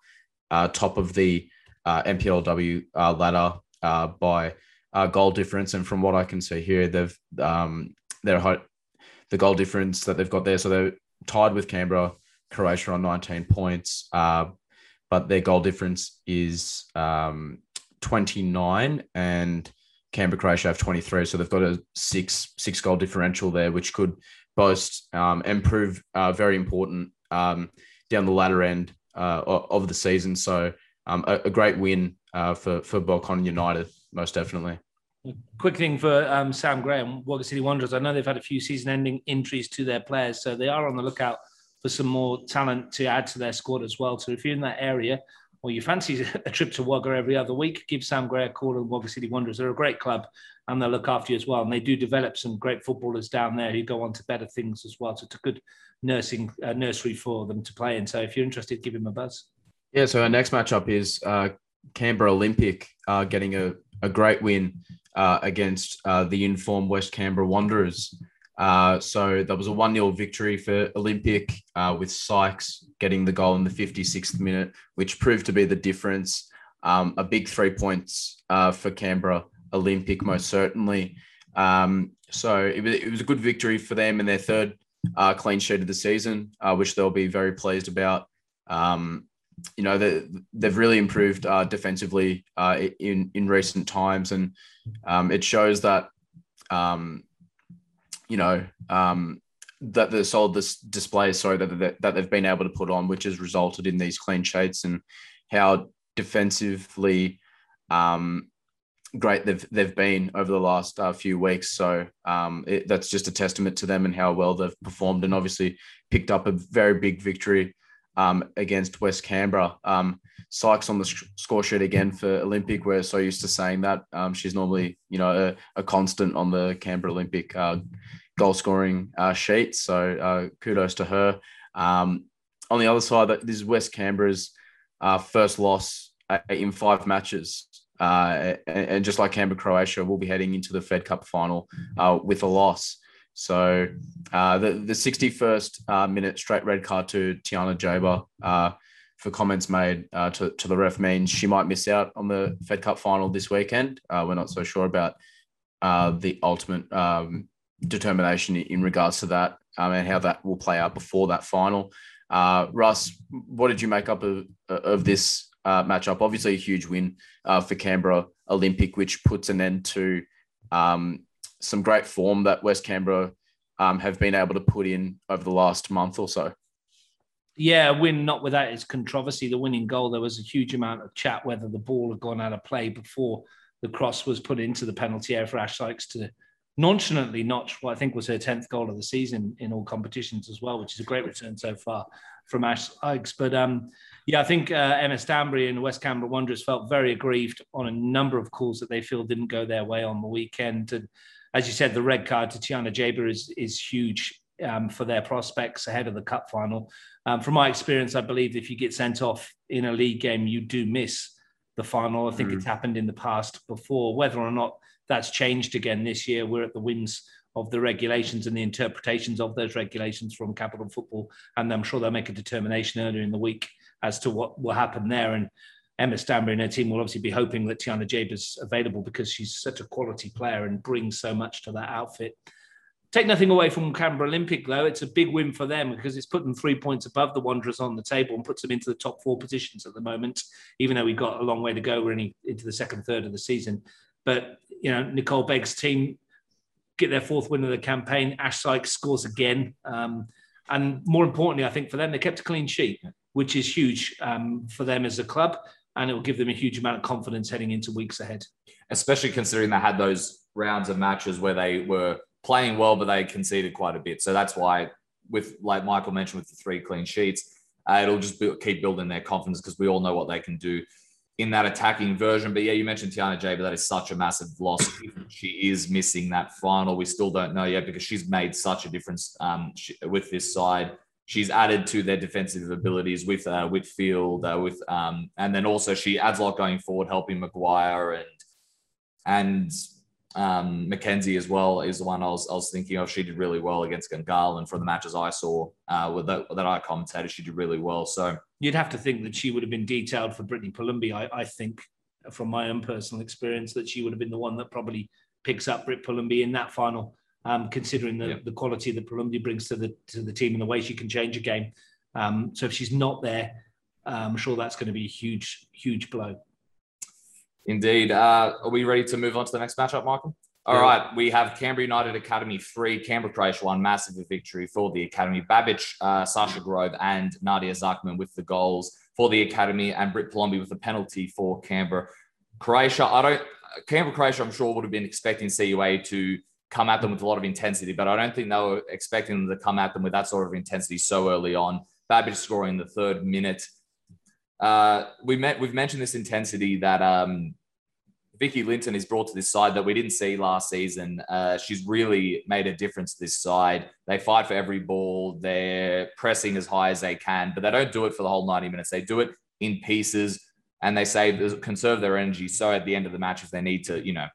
top of the NPLW ladder by goal difference, and from what I can see here, they've um, they're the goal difference that they've got there. So they're tied with Canberra, Croatia on 19 points, uh, but their goal difference is um, 29 and Canberra, Croatia have 23. So they've got a six six goal differential there, which could boast um, and prove uh, very important um, down the latter end uh, of the season. So um, a, a, great win uh, for for Belconnen United, most definitely. Quick thing for um, Sam Graham, Wagga City Wanderers. I know they've had a few season-ending injuries to their players, so they are on the lookout for some more talent to add to their squad as well. So if you're in that area or you fancy a trip to Wagga every other week, give Sam Gray a call and Wagga City Wanderers. They're a great club and they'll look after you as well. And they do develop some great footballers down there who go on to better things as well. So it's a good nursing uh, nursery for them to play in. So if you're interested, give him a buzz. Yeah. So our next matchup is uh, Canberra Olympic uh, getting a, a great win uh, against uh, the informed West Canberra Wanderers. Uh, so that was a 1 0 victory for Olympic uh, with Sykes getting the goal in the 56th minute, which proved to be the difference. Um, a big three points uh, for Canberra Olympic, most certainly. Um, so it was, it was a good victory for them in their third clean sheet of the season, which they'll be very pleased about. Um, you know they, they've really improved uh, defensively uh, in in recent times, and um, it shows that um, you know um, that the solid this display, sorry, that, that that they've been able to put on, which has resulted in these clean sheets and how defensively um, great they've they've been over the last uh, few weeks. So um, it, that's just a testament to them and how well they've performed, and obviously picked up a very big victory um, against West Canberra. Um, Sykes on the score sheet again for Olympic. We're so used to saying that. Um, she's normally, you know, a, a, constant on the Canberra Olympic uh, goal scoring uh, sheet. So uh, kudos to her. Um, on the other side, this is West Canberra's uh, first loss uh, in five matches. Uh, and, and, just like Canberra, Croatia, we'll be heading into the Fed Cup final with a loss. So uh, the the 61st uh, minute straight red card to Tiana Jaber for comments made to, to the ref means she might miss out on the Fed Cup final this weekend. we're not so sure about the ultimate um, determination in regards to that um, and how that will play out before that final. Uh, Russ, what did you make up of, of this uh, matchup? Obviously, a huge win uh, for Canberra Olympic, which puts an end to um, some great form that West Canberra um, have been able to put in over the last month or so. Yeah, win not without its controversy. The winning goal, there was a huge amount of chat whether the ball had gone out of play before the cross was put into the penalty area for Ash Sykes to nonchalantly notch what I think was her 10th goal of the season in all competitions as well, which is a great return so far from Ash Sykes. But um, yeah, I think uh, Emma Stanbury and West Canberra Wanderers felt very aggrieved on a number of calls that they feel didn't go their way on the weekend. And as you said, the red card to Tiana Jaber is, is huge um, for their prospects ahead of the cup final. Um, from my experience, I believe if you get sent off in a league game, you do miss the final. I think mm. it's happened in the past before. Whether or not that's changed again this year. We're at the wins of the regulations and the interpretations of those regulations from Capital Football, and I'm sure they'll make a determination earlier in the week as to what will happen there. And Emma Stanbury and her team will obviously be hoping that Tiana Jabe is available because she's such a quality player and brings so much to that outfit. Take nothing away from Canberra Olympic, though. It's a big win for them because it's put them three points above the Wanderers on the table and puts them into the top four positions at the moment, even though we've got a long way to go. We're only into the second third of the season. But you know, Nicole Begg's team get their fourth win of the campaign. Ash Sykes scores again. Um, and more importantly, I think for them, they kept a clean sheet, which is huge um, for them as a club. And it will give them a huge amount of confidence heading into weeks ahead. Especially considering they had those rounds of matches where they were playing well, but they conceded quite a bit. So that's why, with like Michael mentioned, with the three clean sheets, uh, it'll just be, keep building their confidence because we all know what they can do in that attacking version. But yeah, you mentioned Tiana J, but that is such a massive loss. she is missing that final. We still don't know yet because she's made such a difference um, she, with this side. She's added to their defensive abilities with uh, Whitfield, uh, with um, and then also she adds a lot going forward, helping Maguire and and um, Mackenzie as well is the one I was, I was thinking of. She did really well against Gungahlin and from the matches I saw uh, with that, that I commentated, she did really well. So you'd have to think that she would have been detailed for Brittany Palumbi. I, I think from my own personal experience that she would have been the one that probably picks up Britt Palumbi in that final, um, considering the, yeah. the quality that Palumbi brings to the to the team and the way she can change a game. Um, so if she's not there, uh, I'm sure that's going to be a huge, huge blow. Indeed. Uh, are we ready to move on to the next matchup, Michael? All yeah. right, we have Canberra United Academy three, Canberra Croatia one, massive victory for the Academy. Babic, uh, Sasha Grove, and Nadia Zakman with the goals for the Academy, and Britt Palombi with the penalty for Canberra. Croatia, I don't, Canberra Croatia, I'm sure would have been expecting CUA to come at them with a lot of intensity, but I don't think they were expecting them to come at them with that sort of intensity so early on. Babic scoring the third minute. Uh, we met, we've mentioned this intensity that um, Vicky Linton is brought to this side that we didn't see last season. Uh, she's really made a difference to this side. They fight for every ball. They're pressing as high as they can, but they don't do it for the whole 90 minutes. They do it in pieces and they save, conserve their energy. So at the end of the match, if they need to, you know,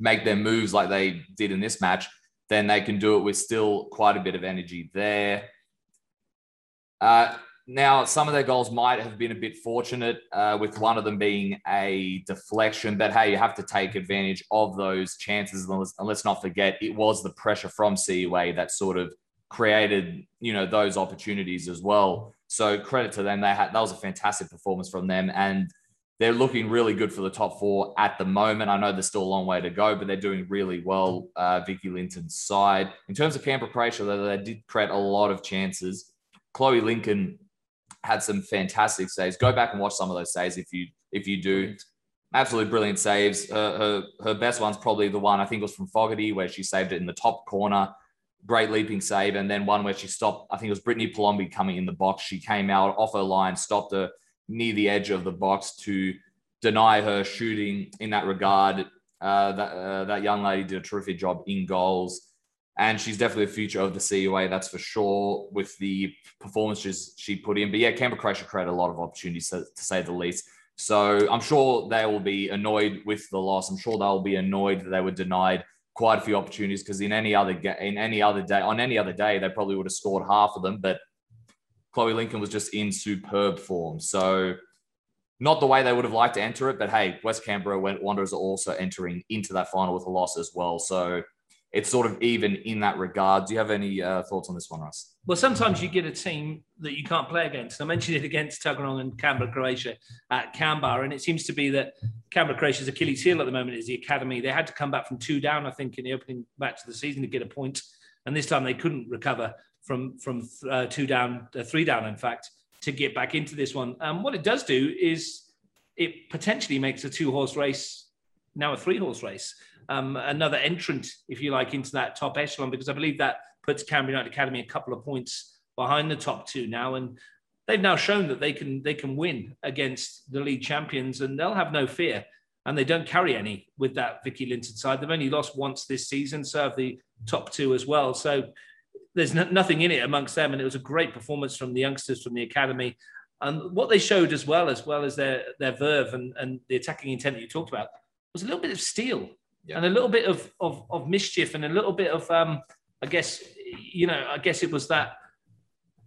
make their moves like they did in this match, then they can do it with still quite a bit of energy there. Uh, now, some of their goals might have been a bit fortunate, uh, with one of them being a deflection. But hey, you have to take advantage of those chances. And let's, not forget, it was the pressure from CUA that sort of created, you know, those opportunities as well. So credit to them. They had that was a fantastic performance from them, and they're looking really good for the top four at the moment. I know there's still a long way to go, but they're doing really well. Uh, Vicky Linton's side in terms of Canberra Croatia, they, they did create a lot of chances. Chloe Lincoln had some fantastic saves. Go back and watch some of those saves if you if you do. Absolutely brilliant saves. Her, her, her best one's probably the one I think was from Fogarty where she saved it in the top corner. Great leaping save. And then one where she stopped, I think it was Brittany Palombi coming in the box. She came out off her line, stopped her near the edge of the box to deny her shooting in that regard. Uh, that, uh, that young lady did a terrific job in goals. and she's definitely the future of the CUA, that's for sure, with the performances she put in. But yeah, Canberra Croatia created a lot of opportunities, to, to say the least. So I'm sure they will be annoyed with the loss. I'm sure they'll be annoyed that they were denied quite a few opportunities because in any other in any other day on any other day they probably would have scored half of them. But Chloe Lincoln was just in superb form. So not the way they would have liked to enter it, but hey, West Canberra Wanderers are also entering into that final with a loss as well. So it's sort of even in that regard. Do you have any uh, thoughts on this one, Russ? Well, sometimes you get a team that you can't play against. I mentioned it against Tuggeranong and Canberra, Croatia at Canberra, and it seems to be that Canberra, Croatia's Achilles heel at the moment is the academy. They had to come back from two down, I think, in the opening match of the season to get a point, and this time they couldn't recover from from uh, two down, uh, three down, in fact, to get back into this one. Um, what it does do is it potentially makes a two horse race now a three horse race um, another entrant, if you like, into that top echelon, because I believe that puts Canberra United Academy a couple of points behind the top two now. And they've now shown that they can they can win against the league champions and they'll have no fear. And they don't carry any with that Vicky Linton side. They've only lost once this season, serve the top two as well. So there's no, nothing in it amongst them. And it was a great performance from the youngsters from the academy. And what they showed as well, as well as their their verve and, and the attacking intent that you talked about, was a little bit of steel yeah. and a little bit of, of, of mischief and a little bit of, um, I guess, you know, I guess it was that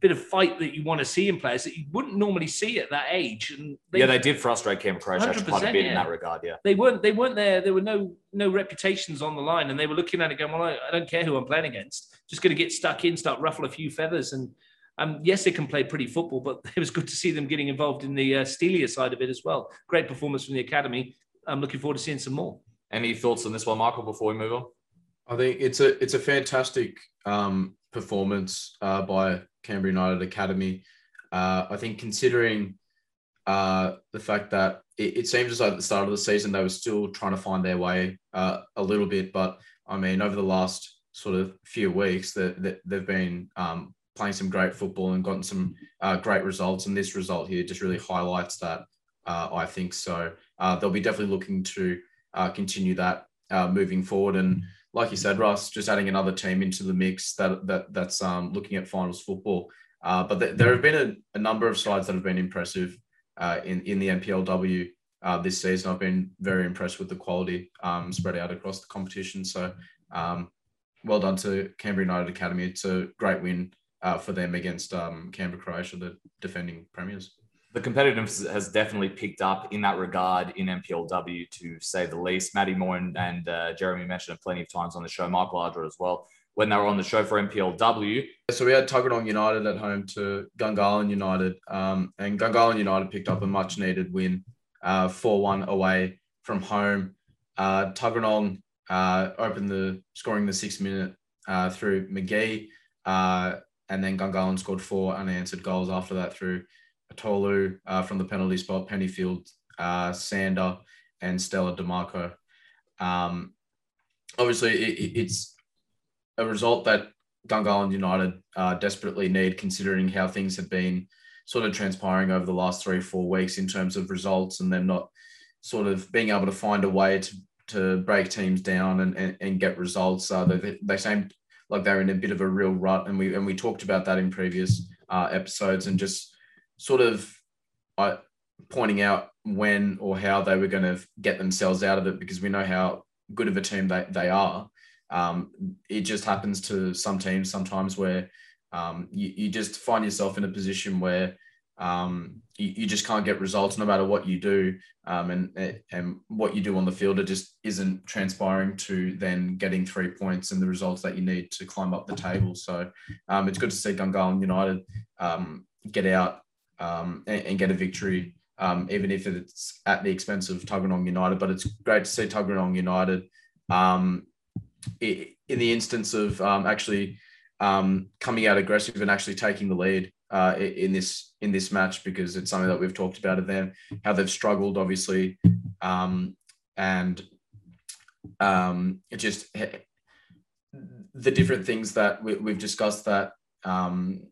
bit of fight that you want to see in players that you wouldn't normally see at that age. And they, yeah, they did frustrate Cam Croatia quite a bit yeah. in that regard. Yeah, they weren't they weren't there. There were no no reputations on the line, and they were looking at it going, "Well, I, I don't care who I'm playing against. Just going to get stuck in, start ruffle a few feathers." And um, yes, they can play pretty football, but it was good to see them getting involved in the uh, steelier side of it as well. Great performance from the academy. I'm looking forward to seeing some more. Any thoughts on this one, Michael, before we move on? I think it's a it's a fantastic um, performance uh, by Canberra United Academy. Uh, I think considering uh, the fact that it, it, seems as though at the start of the season they were still trying to find their way uh, a little bit, but I mean over the last sort of few weeks that, that they've been um, playing some great football and gotten some uh, great results, and this result here just really highlights that. Uh, I think so. they'll be definitely looking to uh, continue that uh, moving forward. And like you said, Russ, just adding another team into the mix that, that that's um, looking at finals football. Uh, but th- there have been a, a, number of sides that have been impressive uh, in in the NPLW uh, this season. I've been very impressed with the quality um, spread out across the competition. So um, well done to Canberra United Academy. It's a great win uh, for them against um, Canberra Croatia, the defending premiers the competitiveness has definitely picked up in that regard in NPLW, to say the least. Maddie Moore and, and uh, Jeremy mentioned it plenty of times on the show, Michael Aldred as well, when they were on the show for NPLW. So we had Tuggeranong United at home to Gungahlin United, um, and Gungahlin United picked up a much needed win, uh, 4 1 away from home. Uh, Tuggeranong uh, opened the scoring the six minute uh, through McGee, uh, and then Gungahlin scored four unanswered goals after that through Tolu uh, from the penalty spot, Pennyfield, uh, Sander, and Stella DeMarco. Um, obviously, it, it's a result that Gungahlin United uh, desperately need, considering how things have been sort of transpiring over the last three, four weeks in terms of results and them not sort of being able to find a way to, to break teams down and, and, and get results. Uh, they, they seem like they're in a bit of a real rut, and we and we talked about that in previous uh, episodes, and just sort of uh, pointing out when or how they were going to get themselves out of it because we know how good of a team they, they are. Um, it just happens to some teams sometimes where um, you, you just find yourself in a position where um, you, you, just can't get results no matter what you do. Um, and, and what you do on the field, it just isn't transpiring to then getting three points and the results that you need to climb up the table. So um, it's good to see Gungahlin United um, get out um, and, and, get a victory, um, even if it's at the expense of Tuggeranong United. But it's great to see Tuggeranong United um, in the instance of um, actually um, coming out aggressive and actually taking the lead uh, in this in this match because it's something that we've talked about of them how they've struggled obviously um, and it just the different things that we, have discussed that um,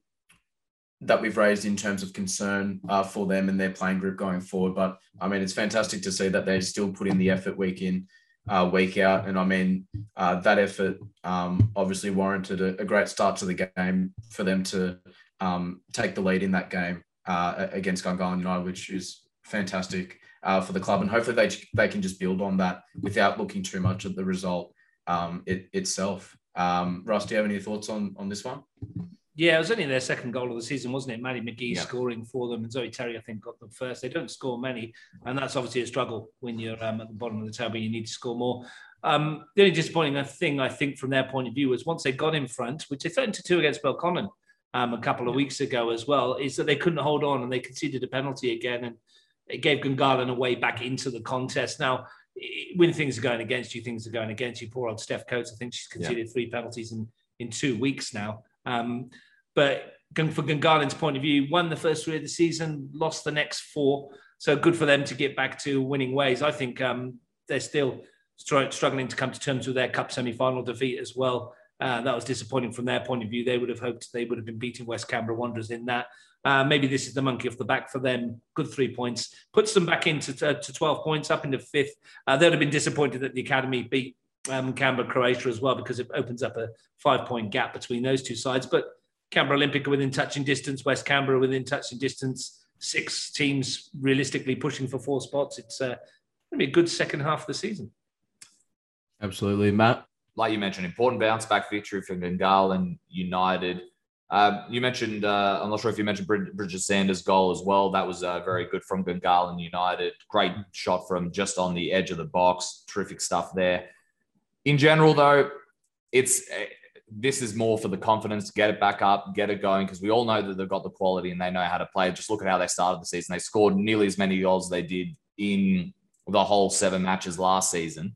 that we've raised in terms of concern uh, for them and their playing group going forward. But I mean, it's fantastic to see that they still put in the effort week in uh, week out. And I mean, uh, that effort um, obviously warranted a, a, great start to the game for them to um, take the lead in that game uh, against Gungahlin United, which is fantastic uh, for the club. And hopefully they, they can just build on that without looking too much at the result um, it, itself. Um, Russ, do you have any thoughts on, on this one? Yeah, it was only their second goal of the season, wasn't it? Maddie McGee yeah. scoring for them, and Zoe Terry, I think, got them first. They don't score many, and that's obviously a struggle when you're um, at the bottom of the table. You need to score more. Um, the only disappointing thing I think from their point of view was once they got in front, which they threatened to do against Belconnen um, a couple of weeks ago as well, is that they couldn't hold on and they conceded a penalty again, and it gave Gungahlin a way back into the contest. Now, when things are going against you, things are going against you. Poor old Steph Coates, I think she's conceded yeah. three penalties in in two weeks now. Um, but for Gungahlin's point of view, won the first three of the season, lost the next four. So good for them to get back to winning ways. I think um, they're still struggling to come to terms with their cup semi-final defeat as well. Uh, that was disappointing from their point of view. They would have hoped they would have been beating West Canberra Wanderers in that. Uh, maybe this is the monkey off the back for them. Good three points puts them back into uh, to 12 points, up into fifth. Uh, they'd have been disappointed that the academy beat um, Canberra Croatia as well because it opens up a five point gap between those two sides. But Canberra Olympic are within touching distance, West Canberra within touching distance. Six teams realistically pushing for four spots. It's uh, going to be a good second half of the season. Absolutely, Matt. Like you mentioned, important bounce back victory for Gungahlin United. Uh, you mentioned, uh, I'm not sure if you mentioned Bridget Sanders' goal as well. That was uh, very good from Gungahlin United. Great shot from just on the edge of the box. Terrific stuff there. In general, though, it's this is more for the confidence to get it back up, get it going, because we all know that they've got the quality and they know how to play. Just look at how they started the season. They scored nearly as many goals as they did in the whole seven matches last season.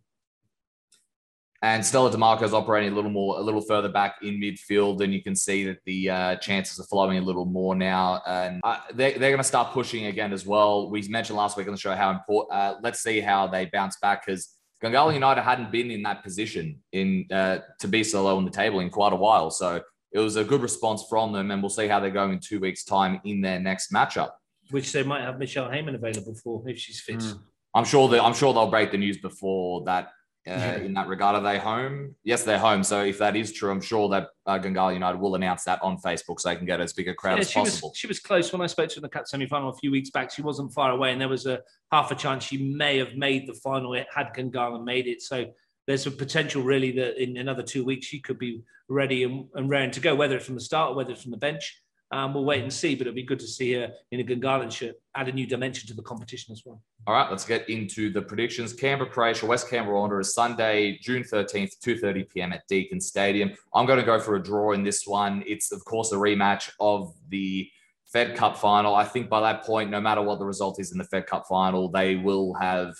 And Stella DeMarco is operating a little more, a little further back in midfield, and you can see that the uh, chances are flowing a little more now. And uh, they're, they're going to start pushing again as well. We mentioned last week on the show how important. Uh, let's see how they bounce back because Gungahlin United hadn't been in that position in uh, to be so low on the table in quite a while. So it was a good response from them, and we'll see how they go in two weeks' time in their next matchup. Which they might have Michelle Heyman available for if she's fit. Mm. I'm sure that I'm sure they'll break the news before that uh, in that regard. Are they home? Yes, they're home. So if that is true, I'm sure that uh, Gungahlin United will announce that on Facebook so they can get as big a crowd yeah, as she possible. Was, she was close when I spoke to her in the Cup semi-final a few weeks back. She wasn't far away, and there was a half a chance she may have made the final had Gungahlin made it. So there's a potential really that in another two weeks she could be ready and, and raring to go, whether it's from the start or whether it's from the bench. Um, we'll wait and see, but it'll be good to see her in a Gungahlin shirt add a new dimension to the competition as well. All right, let's get into the predictions. Canberra, Croatia, West Canberra Wanderers, Sunday, June 13th, 2.30 p.m. at Deakin Stadium. I'm going to go for a draw in this one. It's, of course, a rematch of the Fed Cup final. I think by that point, no matter what the result is in the Fed Cup final, they will have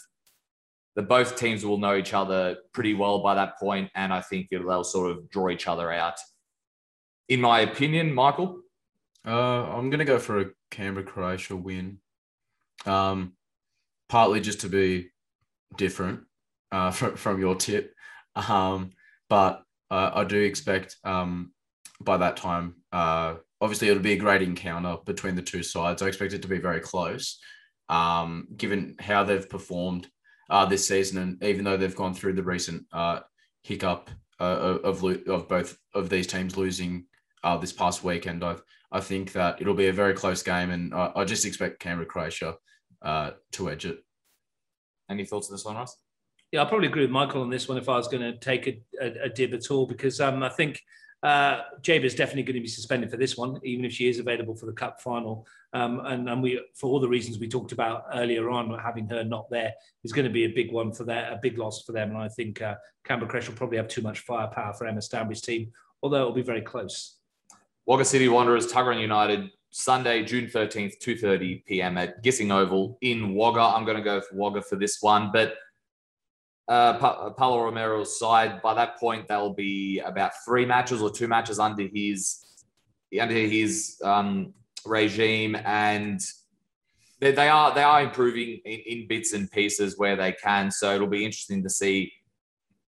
the both teams will know each other pretty well by that point, and I think they'll sort of draw each other out. In my opinion, Michael, uh, I'm gonna go for a Canberra Croatia win. Um, partly just to be different uh, from, from your tip, um, but uh, I do expect um, by that time, uh, obviously it'll be a great encounter between the two sides. I expect it to be very close, um, given how they've performed uh, this season, and even though they've gone through the recent uh, hiccup uh, of of both of these teams losing uh, this past weekend, I I think that it'll be a very close game, and I, I just expect Canberra Croatia uh, to edge it. Any thoughts on this one, Russ? Yeah, I'll probably agree with Michael on this one if I was going to take a, a, a dib at all, because um, I think uh, Jaber is definitely going to be suspended for this one, even if she is available for the cup final. Um, and, and we, for all the reasons we talked about earlier on, having her not there is going to be a big one for that, a big loss for them. And I think uh, Canberra Crash will probably have too much firepower for Emma Stanbury's team, although it'll be very close. Wagga City Wanderers, Tuggeranong United, Sunday, June 13th, 2.30 p.m. at Gissing Oval in Wagga. I'm going to go for Wagga for this one. But uh, pa- Paulo Romero's side, by that point, they'll be about three matches or two matches under his under his um, regime. And they, they, are they are improving in, in bits and pieces where they can. So it'll be interesting to see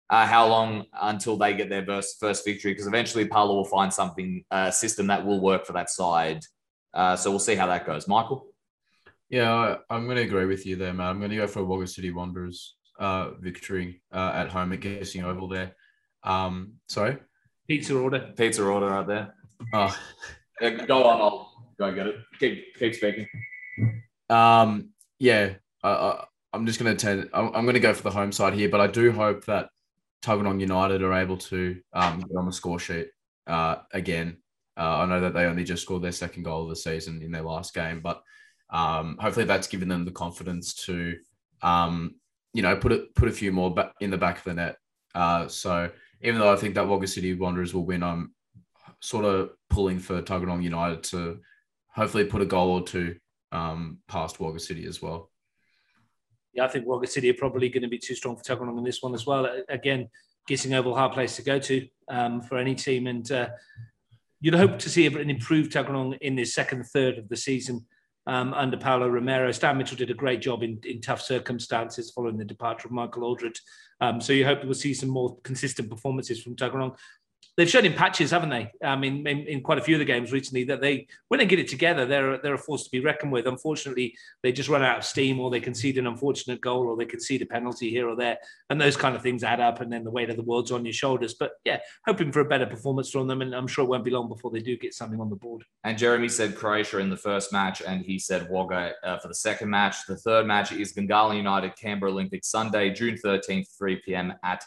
uh, how long until they get their first, first victory because eventually Paulo will find something a uh, system that will work for that side. Uh, so we'll see how that goes. Michael. Yeah, I, am going to agree with you there, man. I'm going to go for a Wagga City Wanderers. uh, victory uh, at home at Gissing Oval there. Um, sorry? Pizza order. Pizza order right there. Oh. go on, I'll go get it. Keep, keep speaking. Um, yeah, I, I, I'm just going to turn. I'm, I'm going to go for the home side here, but I do hope that Tuggeranong United are able to um, get on the score sheet uh, again. Uh, I know that they only just scored their second goal of the season in their last game, but um, hopefully that's given them the confidence to, um, you know, put it put a few more in the back of the net. Uh, so even though I think that Wagga City Wanderers will win, I'm sort of pulling for Tuggeranong United to hopefully put a goal or two um, past Wagga City as well. Yeah, I think Wagga City are probably going to be too strong for Tuggeranong in this one as well. Again, Gissing hard place to go to um, for any team. And uh, you'd hope to see an improved Tuggeranong in the second third of the season um, under Paulo Romero. Stan Mitchell did a great job in, in tough circumstances following the departure of Michael Aldred. Um, so you hope we'll see some more consistent performances from Tuggeranong they've shown in patches, haven't they? I mean, in, in, quite a few of the games recently, that they when they get it together, they're they're a force to be reckoned with. Unfortunately, they just run out of steam, or they concede an unfortunate goal, or they concede a penalty here or there, and those kind of things add up, and then the weight of the world's on your shoulders. But yeah, hoping for a better performance from them, and I'm sure it won't be long before they do get something on the board. And Jeremy said Croatia in the first match, and he said Wagga uh, for the second match. The third match is Gungahlin United Canberra Olympic Sunday, June 13th, 3 p.m. at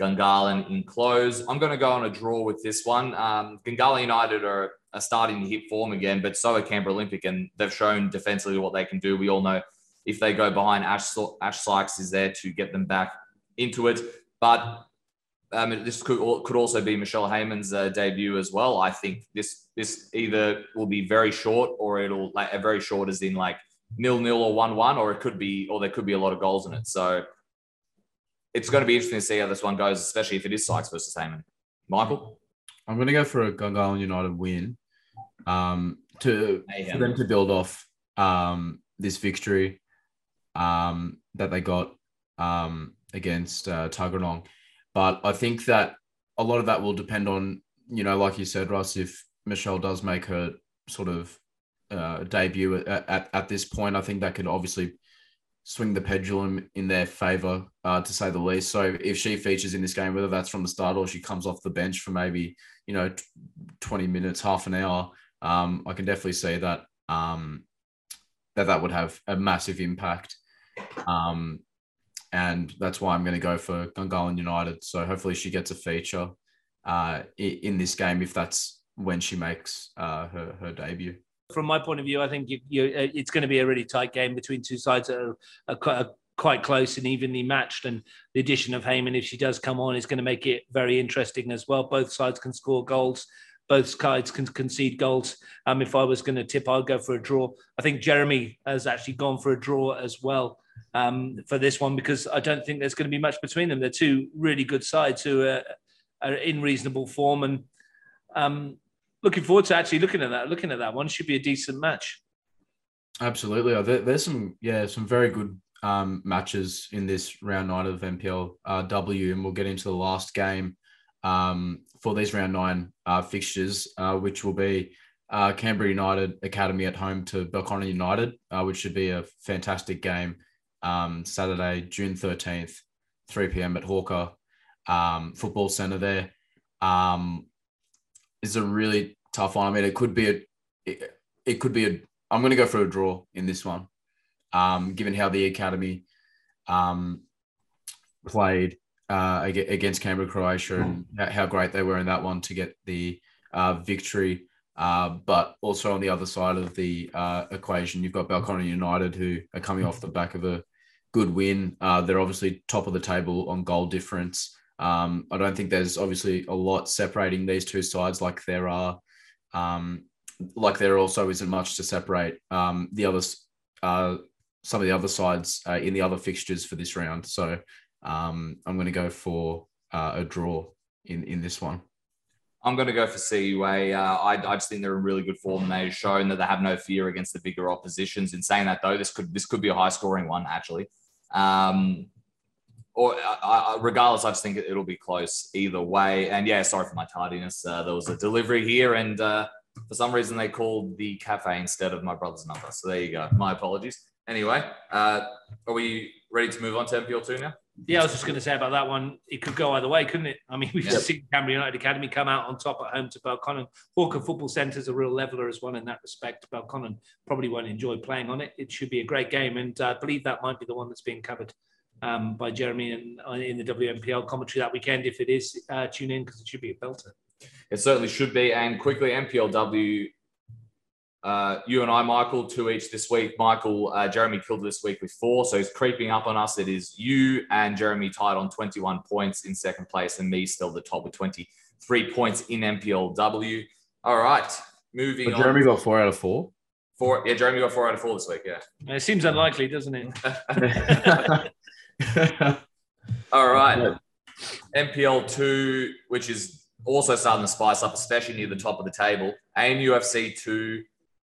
Gungahlin Enclosed. I'm going to go on a draw with this one. Um, Gungahlin United are, are starting to hit form again, but so are Canberra Olympic, and they've shown defensively what they can do. We all know if they go behind, Ash, Ash Sykes is there to get them back into it. But um, this could could also be Michelle Heyman's uh, debut as well. I think this this either will be very short or it'll like a very short as in like nil nil or one one, or it could be or there could be a lot of goals in it. So it's going to be interesting to see how this one goes, especially if it is Sykes versus Heyman. Michael? I'm going to go for a Gungahlin United win um, to for them to build off um, this victory um, that they got um, against uh, Tuggeranong. But I think that a lot of that will depend on, you know, like you said, Russ, if Michelle does make her sort of uh, debut at, at, at this point, I think that could obviously swing the pendulum in their favor, uh, to say the least. So if she features in this game, whether that's from the start or she comes off the bench for maybe you know twenty minutes, half an hour, um, I can definitely see that um, that that would have a massive impact. Um, and that's why I'm going to go for Gungahlin United. So hopefully she gets a feature uh, in this game if that's when she makes uh, her her debut from my point of view, I think you, you, uh, it's going to be a really tight game between two sides that are, are, quite close and evenly matched. And the addition of Heyman, if she does come on, is going to make it very interesting as well. Both sides can score goals. Both sides can concede goals. Um, if I was going to tip, I'd go for a draw. I think Jeremy has actually gone for a draw as well um, for this one because I don't think there's going to be much between them. They're two really good sides who are, are in reasonable form and um, looking forward to actually looking at that. Looking at that one should be a decent match. Absolutely, there's some yeah some very good um, matches in this round nine of NPL uh, W, and we'll get into the last game um, for these round nine uh, fixtures, uh, which will be uh, Canberra United Academy at home to Belconnen United, uh, which should be a fantastic game. Um, Saturday, June thirteenth, three pm at Hawker um, Football Centre. There, um, is a really tough one. I mean, it could be a, it, it could be a. I'm going to go for a draw in this one, um, given how the academy um, played uh, against Canberra, Croatia, and how great they were in that one to get the uh, victory. Uh, but also on the other side of the uh, equation, you've got Belconnen United who are coming off the back of a good win. Uh, they're obviously top of the table on goal difference. Um, I don't think there's obviously a lot separating these two sides like there are, um, like there also isn't much to separate um, the others, uh, some of the other sides uh, in the other fixtures for this round. So um, I'm going to go for uh, a draw in in this one. I'm going to go for CUA. Uh, I, I just think they're in really good form. They've shown that they have no fear against the bigger oppositions. In saying that, though, this could this could be a high scoring one actually. Um, or uh, regardless, I just think it'll be close either way. And yeah, sorry for my tardiness. Uh, there was a delivery here, and uh, for some reason they called the cafe instead of my brother's number. So there you go. My apologies. Anyway, uh, are we ready to move on to NPL two now? Yeah, I was just going to say about that one. It could go either way, couldn't it? I mean, we've Yep. seen Canberra United Academy come out on top at home to Belconnen. Hawker Football Centre is a real leveler as well in that respect. Belconnen probably won't enjoy playing on it. It should be a great game, and uh, I believe that might be the one that's being covered um, by Jeremy and uh, in the WNPL commentary that weekend. If it is, uh, tune in because it should be a belter. It certainly should be. And quickly, NPLW, uh, you and I, Michael, two each this week. Michael, uh, Jeremy killed this week with four, so he's creeping up on us. It is you and Jeremy tied on 21 points in second place, and me still the top with 23 points in MPLW. All right, moving But on. Jeremy got four out of four. Four, yeah, Jeremy got four out of four this week. Yeah. It seems unlikely, doesn't it? All right. NPL two, which is also starting to spice up, especially near the top of the table. ANU FC two,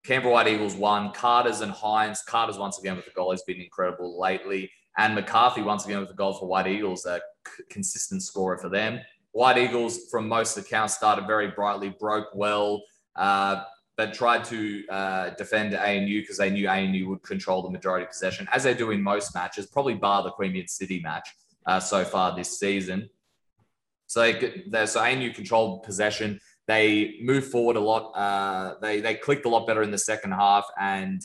Canberra White Eagles one, Carter's and Hines. Carter's once again with the goal. He's been incredible lately. And McCarthy once again with the goal for White Eagles, a c- consistent scorer for them. White Eagles, from most accounts, started very brightly, broke well, uh, but tried to uh, defend ANU because they knew ANU would control the majority of possession, as they do in most matches, probably bar the Queanbeyan City match uh, so far this season. So they so ANU controlled possession. They moved forward a lot. Uh, they they clicked a lot better in the second half and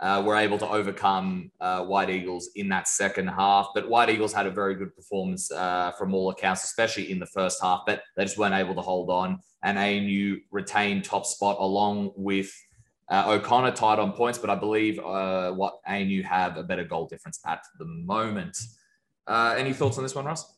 uh, were able to overcome uh, White Eagles in that second half. But White Eagles had a very good performance uh, from all accounts, especially in the first half. But they just weren't able to hold on. And ANU retained top spot along with uh, O'Connor tied on points. But I believe uh, what ANU have a better goal difference at the moment. Uh, any thoughts on this one, Russ?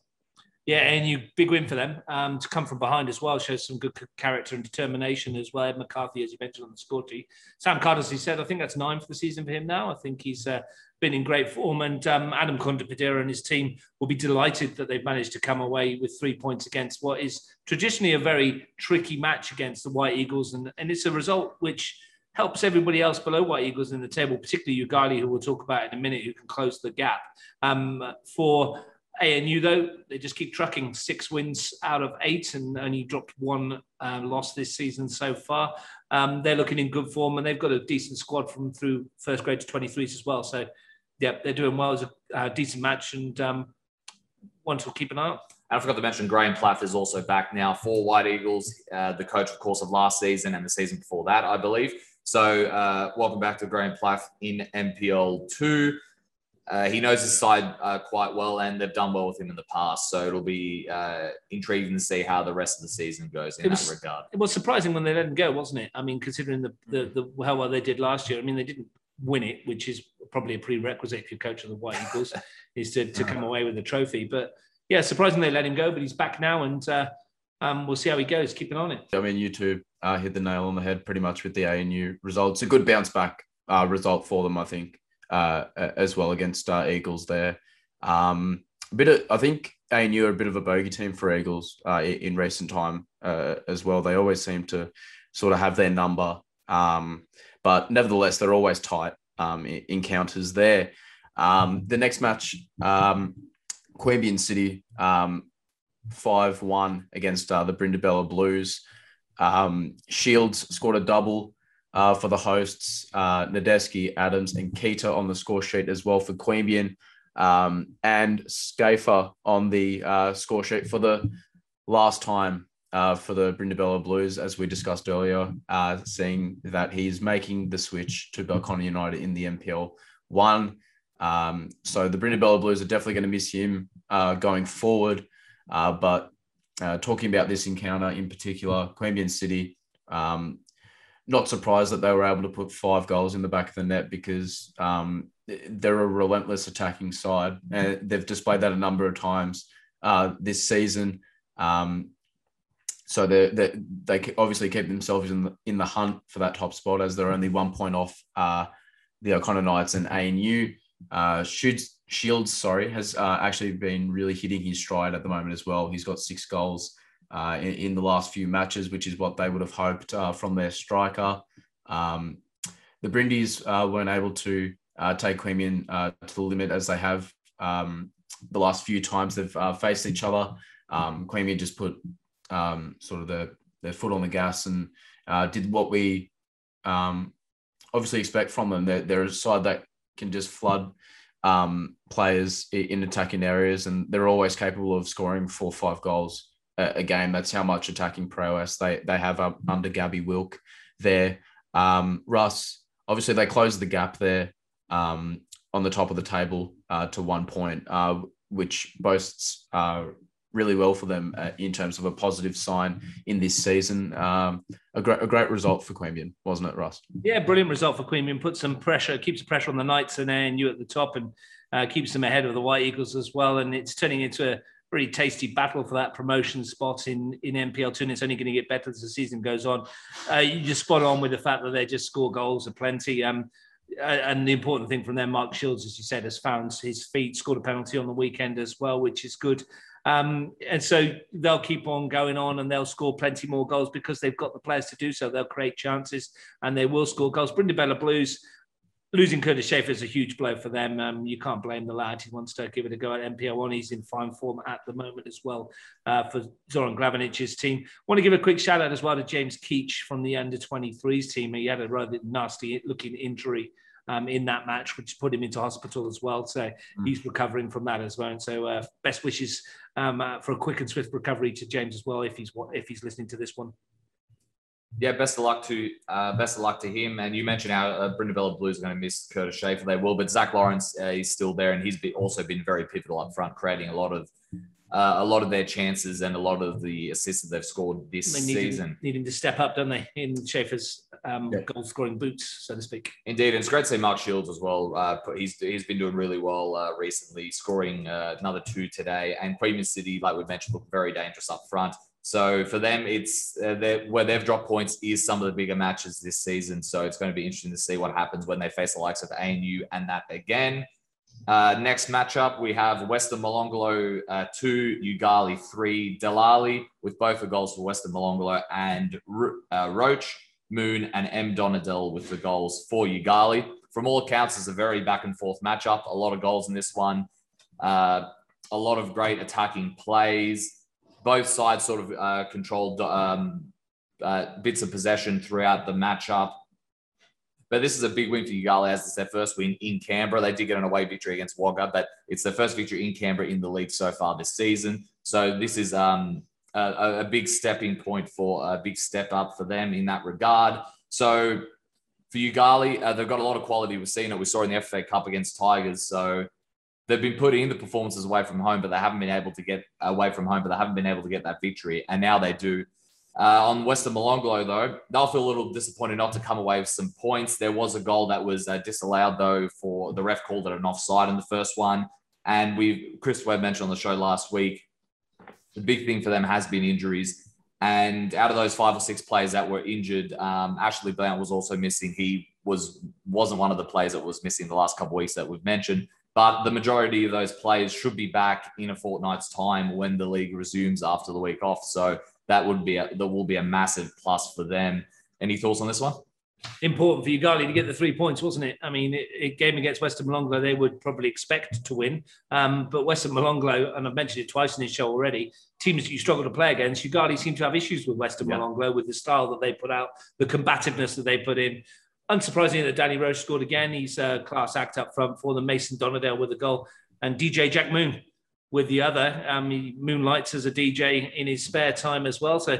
Yeah, and you big win for them um, to come from behind as well shows some good character and determination as well. Ed McCarthy, as you mentioned on the score sheet, Sam Carter, as he said, I think that's nine for the season for him now. I think he's uh, been in great form, and um, Adam Condepadera and his team will be delighted that they've managed to come away with three points against what is traditionally a very tricky match against the White Eagles, and, and it's a result which helps everybody else below White Eagles in the table, particularly Yoogali, who we'll talk about in a minute, who can close the gap. Um, for ANU, though, they just keep trucking six wins out of eight and only dropped one uh, loss this season so far. Um, they're looking in good form and they've got a decent squad from through first grade to 23s as well. So, yeah, they're doing well. It's a uh, decent match and um, one to keep an eye on. I forgot to mention Graham Plath is also back now for White Eagles, uh, the coach, of course, of last season and the season before that, I believe. So, uh, welcome back to Graham Plath in NPL two. Uh, he knows his side uh, quite well, and they've done well with him in the past. So it'll be uh, intriguing to see how the rest of the season goes in was- that regard. It was surprising when they let him go, wasn't it? I mean, considering the, the, the how well they did last year. I mean, they didn't win it, which is probably a prerequisite if you're coach of the White Eagles, is to, to come away with the trophy. But yeah, surprising they let him go, but he's back now, and uh, um, we'll see how he goes. Keep an eye on it. I mean, you two uh, hit the nail on the head pretty much with the ANU results. A good bounce back uh, result for them, I think, uh, as well against uh, Eagles there. Um, a bit of, I think ANU are a bit of a bogey team for Eagles uh, in, recent time uh, as well. They always seem to sort of have their number, um, but nevertheless, they're always tight um, encounters there. Um, the next match, um, Queanbeyan City, um, 5 1 against uh, the Brindabella Blues. Um, Shields scored a double uh, for the hosts, uh, Nadeski, Adams, and Keita on the score sheet as well for Queanbeyan, um, and Schaefer on the uh, score sheet for the last time uh, for the Brindabella Blues, as we discussed earlier, uh, seeing that he's making the switch to Belconnen United in the NPL one. Um, so the Brindabella Blues are definitely going to miss him uh, going forward. Uh, but talking about this encounter in particular, Queanbeyan City, um, not surprised that they were able to put five goals in the back of the net because um, they're a relentless attacking side. And they've displayed that a number of times uh, this season. Um, so they they they obviously keep themselves in the, in the hunt for that top spot as they're only one point off uh, the O'Connor Knights and ANU. Uh, Shields, Shields, sorry, has uh, actually been really hitting his stride at the moment as well. He's got six goals uh, in, in the last few matches, which is what they would have hoped uh, from their striker. Um, the Brindis uh, weren't able to uh, take Queanbeyan uh, to the limit as they have um, the last few times they've uh, faced each other. Um, Queanbeyan just put um, sort of the, their foot on the gas and did what we um, obviously expect from them. They're, they're a side that can just flood um, players in attacking areas, and they're always capable of scoring four or five goals a, game. That's how much attacking prowess they they have up under Gabby Wilk there. Um, Russ, obviously, they closed the gap there um, on the top of the table uh, to one point, uh, which boasts uh, really well for them uh, in terms of a positive sign in this season. Um, a, great, a great result for Queanbeyan, wasn't it, Russ? Yeah, brilliant result for Queanbeyan. Put some pressure, keeps the pressure on the Knights and ANU at the top and uh, keeps them ahead of the White Eagles as well. And it's turning into a really tasty battle for that promotion spot in, in NPL2. And it's only going to get better as the season goes on. Uh, you just spot on with the fact that they just score goals aplenty. Um, and the important thing from them, Mark Shields, as you said, has found his feet, scored a penalty on the weekend as well, which is good. Um, and so they'll keep on going on and they'll score plenty more goals because they've got the players to do so. They'll create chances and they will score goals. Brindabella Blues, losing Curtis Schaefer is a huge blow for them. Um, you can't blame the lad. He wants to give it a go at NPL one. He's in fine form at the moment as well uh, for Zoran Glavenic's team. Want to give a quick shout out as well to James Keach from the under 23s team. He had a rather nasty looking injury um, in that match, which put him into hospital as well. So mm. he's recovering from that as well. And so uh, best wishes um, uh, for a quick and swift recovery to James as well if he's if he's listening to this one. Yeah, best of luck to uh, best of luck to him. And you mentioned how uh, Brindabella Blues are going to miss Curtis Schaefer. They will, but Zach Lawrence uh, is still there, and he's be, also been very pivotal up front, creating a lot of uh, a lot of their chances and a lot of the assists that they've scored this they need season. Him, need him to step up, don't they, in Schaefer's um, yeah. goal scoring boots, so to speak. Indeed, and it's great to see Mark Shields as well. Uh, he's he's been doing really well uh, recently, scoring uh, another two today. And Queanbeyan City, like we mentioned, look very dangerous up front. So for them, it's uh, where they've dropped points is some of the bigger matches this season. So it's going to be interesting to see what happens when they face the likes of ANU and that again. Uh, next matchup, we have Western Molonglo uh, 2, Yoogali 3, Delali, with both the goals for Western Molonglo, and uh, Roach, Moon, and M. Donadell with the goals for Yoogali. From all accounts, it's a very back and forth matchup. A lot of goals in this one, uh, a lot of great attacking plays. Both sides sort of uh, controlled um, uh, bits of possession throughout the matchup. But this is a big win for Yoogali as it's their first win in Canberra. They did get an away victory against Wagga, but it's their first victory in Canberra in the league so far this season. So this is um, a, a, big stepping point for a big step up for them in that regard. So for Yoogali, uh, they've got a lot of quality. We've seen it. We saw in the FA Cup against Tigers. So they've been putting in the performances away from home, but they haven't been able to get away from home, but they haven't been able to get that victory. And now they do. Uh, on Western Molonglo, though, they'll feel a little disappointed not to come away with some points. There was a goal that was uh, disallowed, though, for the ref called it an offside in the first one. And we, Chris Webb mentioned on the show last week, the big thing for them has been injuries. And out of those five or six players that were injured, um, Ashley Blount was also missing. He was wasn't one of the players that was missing the last couple of weeks that we've mentioned. But the majority of those players should be back in a fortnight's time when the league resumes after the week off. So that would be a, that will be a massive plus for them. Any thoughts on this one? Important for Yoogali to get the three points, wasn't it? I mean, it, it game against Western Molonglo, they would probably expect to win. Um, but Western Molonglo, and I've mentioned it twice in this show already, teams that you struggle to play against, Yoogali seem to have issues with Western yeah. Molonglo with the style that they put out, the combativeness that they put in. Unsurprisingly, that Danny Roche scored again. He's a class act up front for the Mason Donadell with a goal, and DJ Jack Moon with the other. Um, he moonlights as a DJ in his spare time as well. So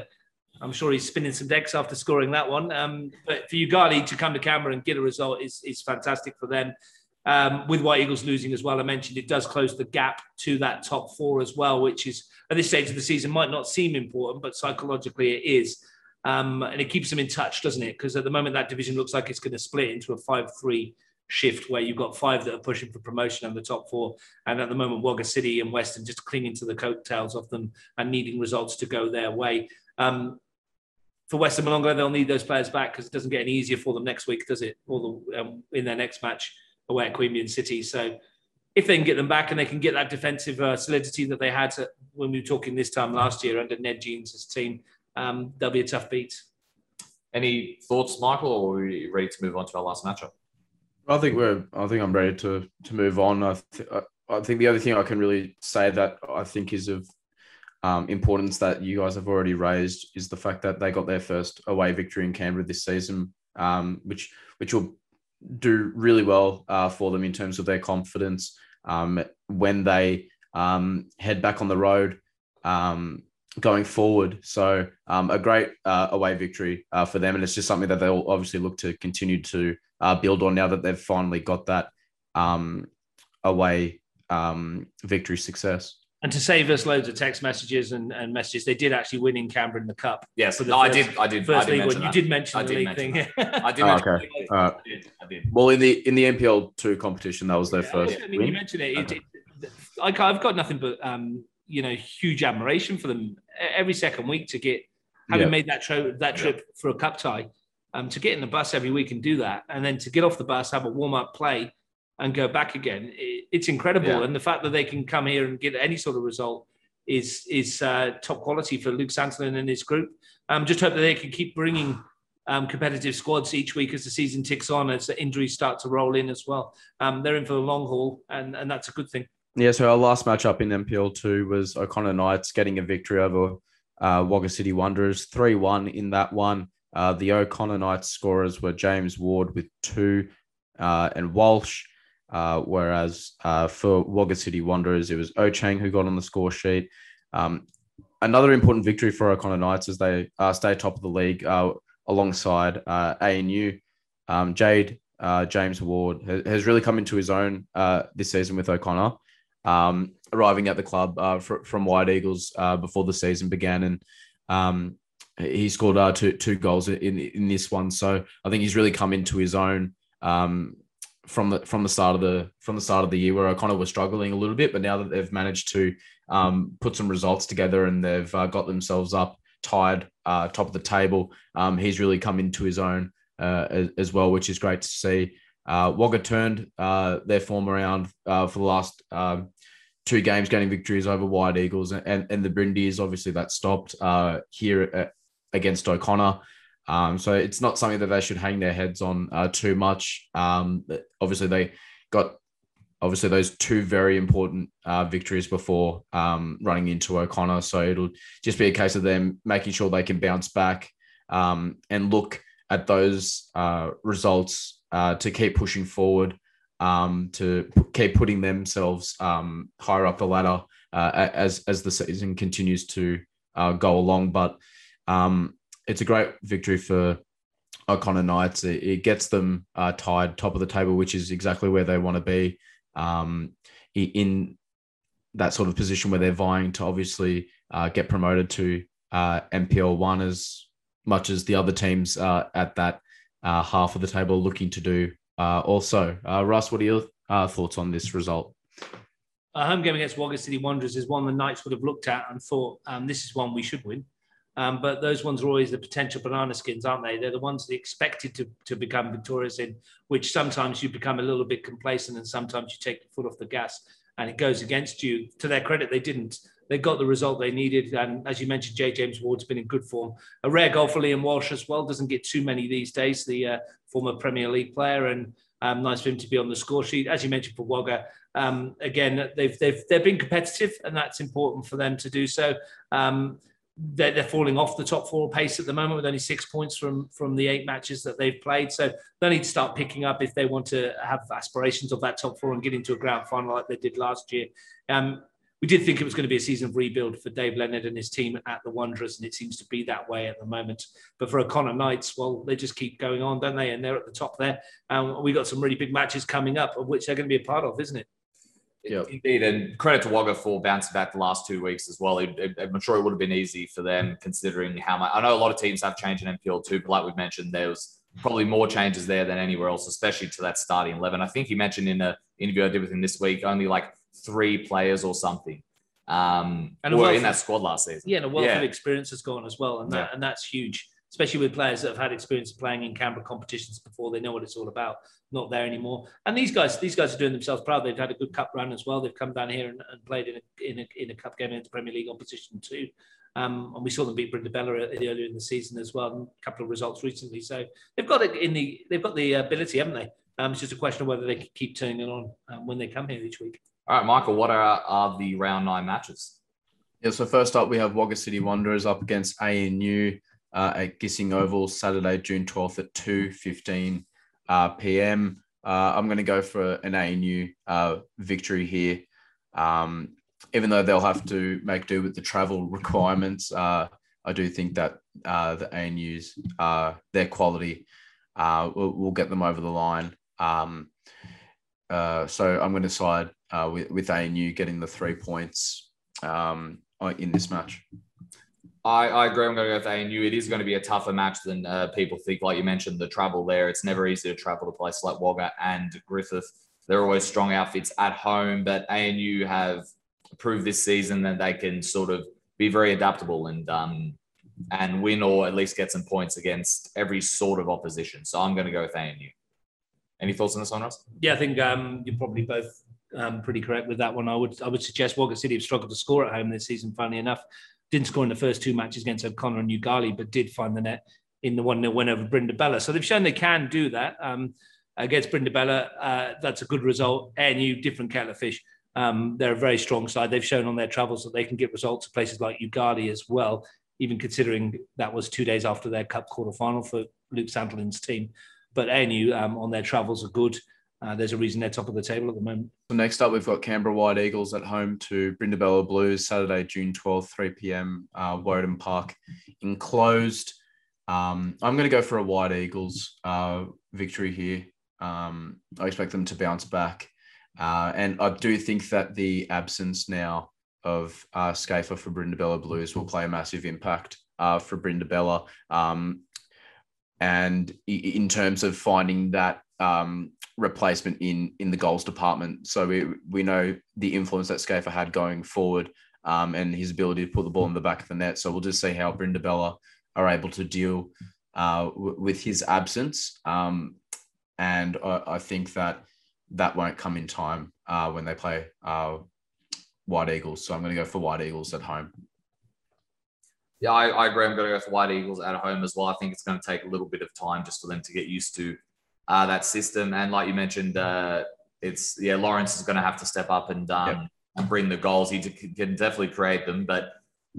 I'm sure he's spinning some decks after scoring that one. Um, but for Yoogali to come to Canberra and get a result is, is fantastic for them. Um, with White Eagles losing as well, I mentioned it does close the gap to that top four as well, which is at this stage of the season might not seem important, but psychologically it is. Um, and it keeps them in touch, doesn't it? Because at the moment that division looks like it's going to split into a 5 3 shift where you've got five that are pushing for promotion and the top four. And at the moment, Wagga City and Western just clinging to the coattails of them and needing results to go their way. Um, for Western Molonglo, they'll need those players back because it doesn't get any easier for them next week, does it? Or the, um, in their next match away at Queanbeyan City. So if they can get them back and they can get that defensive uh, solidity that they had to, when we were talking this time last year under Ned Jeans' team, um, they'll be a tough beat. Any thoughts, Michael, or are we ready to move on to our last matchup? I think we're. I think I'm ready to to move on. I, th- I think the other thing I can really say that I think is of um, importance that you guys have already raised is the fact that they got their first away victory in Canberra this season, um, which which will do really well uh, for them in terms of their confidence um, when they um, head back on the road um, going forward. So um, a great uh, away victory uh, for them, and it's just something that they'll obviously look to continue to uh, build on now that they've finally got that um, away um, victory success. And to save us loads of text messages and, and messages, they did actually win in Canberra in the cup. Yes, For the no, I did. I did. First I did league mention one. You did mention I the did league mention thing. I did. Oh, okay. the league. All right. I did. I did. Well, in the in the NPL two competition, that was their first. I mean, you win. mentioned it. it, it I, I've got nothing but um, you know huge admiration for them every second week to get having Yeah. made that trip that trip for a cup tie, um, to get in the bus every week and do that, and then to get off the bus, have a warm up play, and go back again. It, it's incredible, Yeah. and the fact that they can come here and get any sort of result is is uh, top quality for Luke Santillan and his group. Um, just hope that they can keep bringing. Um, competitive squads each week as the season ticks on, as the injuries start to roll in as well. Um, they're in for the long haul, and, and that's a good thing. Yeah, so our last matchup in NPL two was O'Connor Knights getting a victory over uh, Wagga City Wanderers, three one in that one. Uh, the O'Connor Knights scorers were James Ward with two uh, and Walsh, uh, whereas uh, for Wagga City Wanderers it was Ochang who got on the score sheet. Um, another important victory for O'Connor Knights as they uh, stay top of the league alongside ANU. Um, Jade James Ward has, really come into his own this season with O'Connor um, arriving at the club uh, fr- from White Eagles uh, before the season began, and um, he scored uh, two two goals in in this one. So I think he's really come into his own um, from the from the start of the from the start of the year, where O'Connor was struggling a little bit, but now that they've managed to um, put some results together and they've uh, got themselves up tied uh, top of the table, um, he's really come into his own uh, as, as well, which is great to see. Uh, Wagga turned uh, their form around uh, for the last um, two games, getting victories over White Eagles and, and the Brindis. Obviously, that stopped uh, here at, against O'Connor. Um, so it's not something that they should hang their heads on uh, too much. Um, obviously, they got obviously those two very important uh, victories before um, running into O'Connor. So it'll just be a case of them making sure they can bounce back um, and look at those uh, results uh, to keep pushing forward, um, to p- keep putting themselves um, higher up the ladder uh, as as the season continues to uh, go along. But um, it's a great victory for O'Connor Knights. It, it gets them uh, tied top of the table, which is exactly where they want to be um, in that sort of position where they're vying to obviously uh, get promoted to NPL one as much as the other teams uh, at that uh, half of the table looking to do uh, also. Uh, Russ, what are your uh, thoughts on this result? a home game against Wagga City Wanderers is one the Knights would have looked at and thought, um, this is one we should win. Um, but those ones are always the potential banana skins, aren't they? They're the ones that expected to, to become victorious in, which sometimes you become a little bit complacent and sometimes you take the foot off the gas and it goes against you. To their credit, they didn't. They got the result they needed. And as you mentioned, Jay James Ward's been in good form. A rare goal for Liam Walsh as well. Doesn't get too many these days, the uh, former Premier League player. And um, nice for him to be on the score sheet. As you mentioned for Wagga, um, again, they've they've they've been competitive, and that's important for them to do so. Um, they're, they're falling off the top four pace at the moment with only six points from from the eight matches that they've played. So they need to start picking up if they want to have aspirations of that top four and get into a grand final like they did last year. Um, we did think it was going to be a season of rebuild for Dave Leonard and his team at the Wanderers, and it seems to be that way at the moment. But for O'Connor Knights, well, they just keep going on, don't they? And they're at the top there. Um, we got some really big matches coming up, of which they're going to be a part of, isn't it? Yep. Indeed, and credit to Wagga for bouncing back the last two weeks as well. It, it, I'm sure it would have been easy for them considering how much. I know a lot of teams have changed in NPL too, but like we've mentioned, there was probably more changes there than anywhere else, especially to that starting eleven. I think he mentioned in an interview I did with him this week, only like three players or something um, And were in that squad last season. Yeah, and a wealth Yeah. of experience has gone as well, and that Yeah. and that's huge, especially with players that have had experience playing in Canberra competitions before. They know what it's all about. Not there anymore. And these guys, these guys are doing themselves proud. They've had a good cup run as well. They've come down here and, and played in a, in a in a cup game against Premier League opposition too. Um, and we saw them beat Brindabella earlier in the season as well. And a couple of results recently. So they've got it in the they've got the ability, haven't they? Um, it's just a question of whether they can keep turning it on um, when they come here each week. All right, Michael, what are, are the round nine matches? Yeah, so first up, we have Wagga City Wanderers up against ANU uh, at Gissing Oval, Saturday, June 12th at 2.15 uh, p.m. Uh, I'm going to go for an ANU uh, victory here. Um, even though they'll have to make do with the travel requirements, uh, I do think that uh, the ANUs, their quality, will, will get them over the line. Um, uh, so I'm going to side uh, with, with ANU getting the three points um, in this match. I, I agree. I'm going to go with ANU. It is going to be a tougher match than uh, people think. Like you mentioned, the travel there. It's never easy to travel to places like Wagga and Griffith. They're always strong outfits at home, but ANU have proved this season that they can sort of be very adaptable and um, and win or at least get some points against every sort of opposition. So I'm going to go with ANU. Any thoughts on this one, Ross? Yeah, I think um, you're probably both um, pretty correct with that one. I would I would suggest Wagga City have struggled to score at home this season. Funnily enough, didn't score in the first two matches against O'Connor and Yoogali, but did find the net in the one 0 win over Brindabella. So they've shown they can do that um, against Brindabella. Uh, that's a good result. ANU, different kettle of fish. Um, they're a very strong side. They've shown on their travels that they can get results at places like Yoogali as well, even considering that was two days after their cup quarter final for Luke Santolin's team. But ANU um, on their travels are good. Uh, there's a reason they're top of the table at the moment. So next up, we've got Canberra White Eagles at home to Brindabella Blues, Saturday, June 12th, 3 p.m. Uh, Woden Park enclosed. Um, I'm going to go for a White Eagles uh, victory here. Um, I expect them to bounce back. Uh, and I do think that the absence now of uh, for Brindabella Blues will play a massive impact uh, for Brindabella. Um, and in terms of finding that um, replacement in in the goals department. So we we know the influence that Schaefer had going forward um, and his ability to put the ball in the back of the net. So we'll just see how Brindabella are able to deal uh, w- with his absence. Um, and I, I, think that that won't come in time uh, when they play uh, White Eagles. So I'm going to go for White Eagles at home. Yeah, I, I, agree. I'm going to go for White Eagles at home as well. I think it's going to take a little bit of time just for them to get used to uh, that system. And like you mentioned, uh, it's yeah, Lawrence is going to have to step up and um, yep. and bring the goals. He can definitely create them, but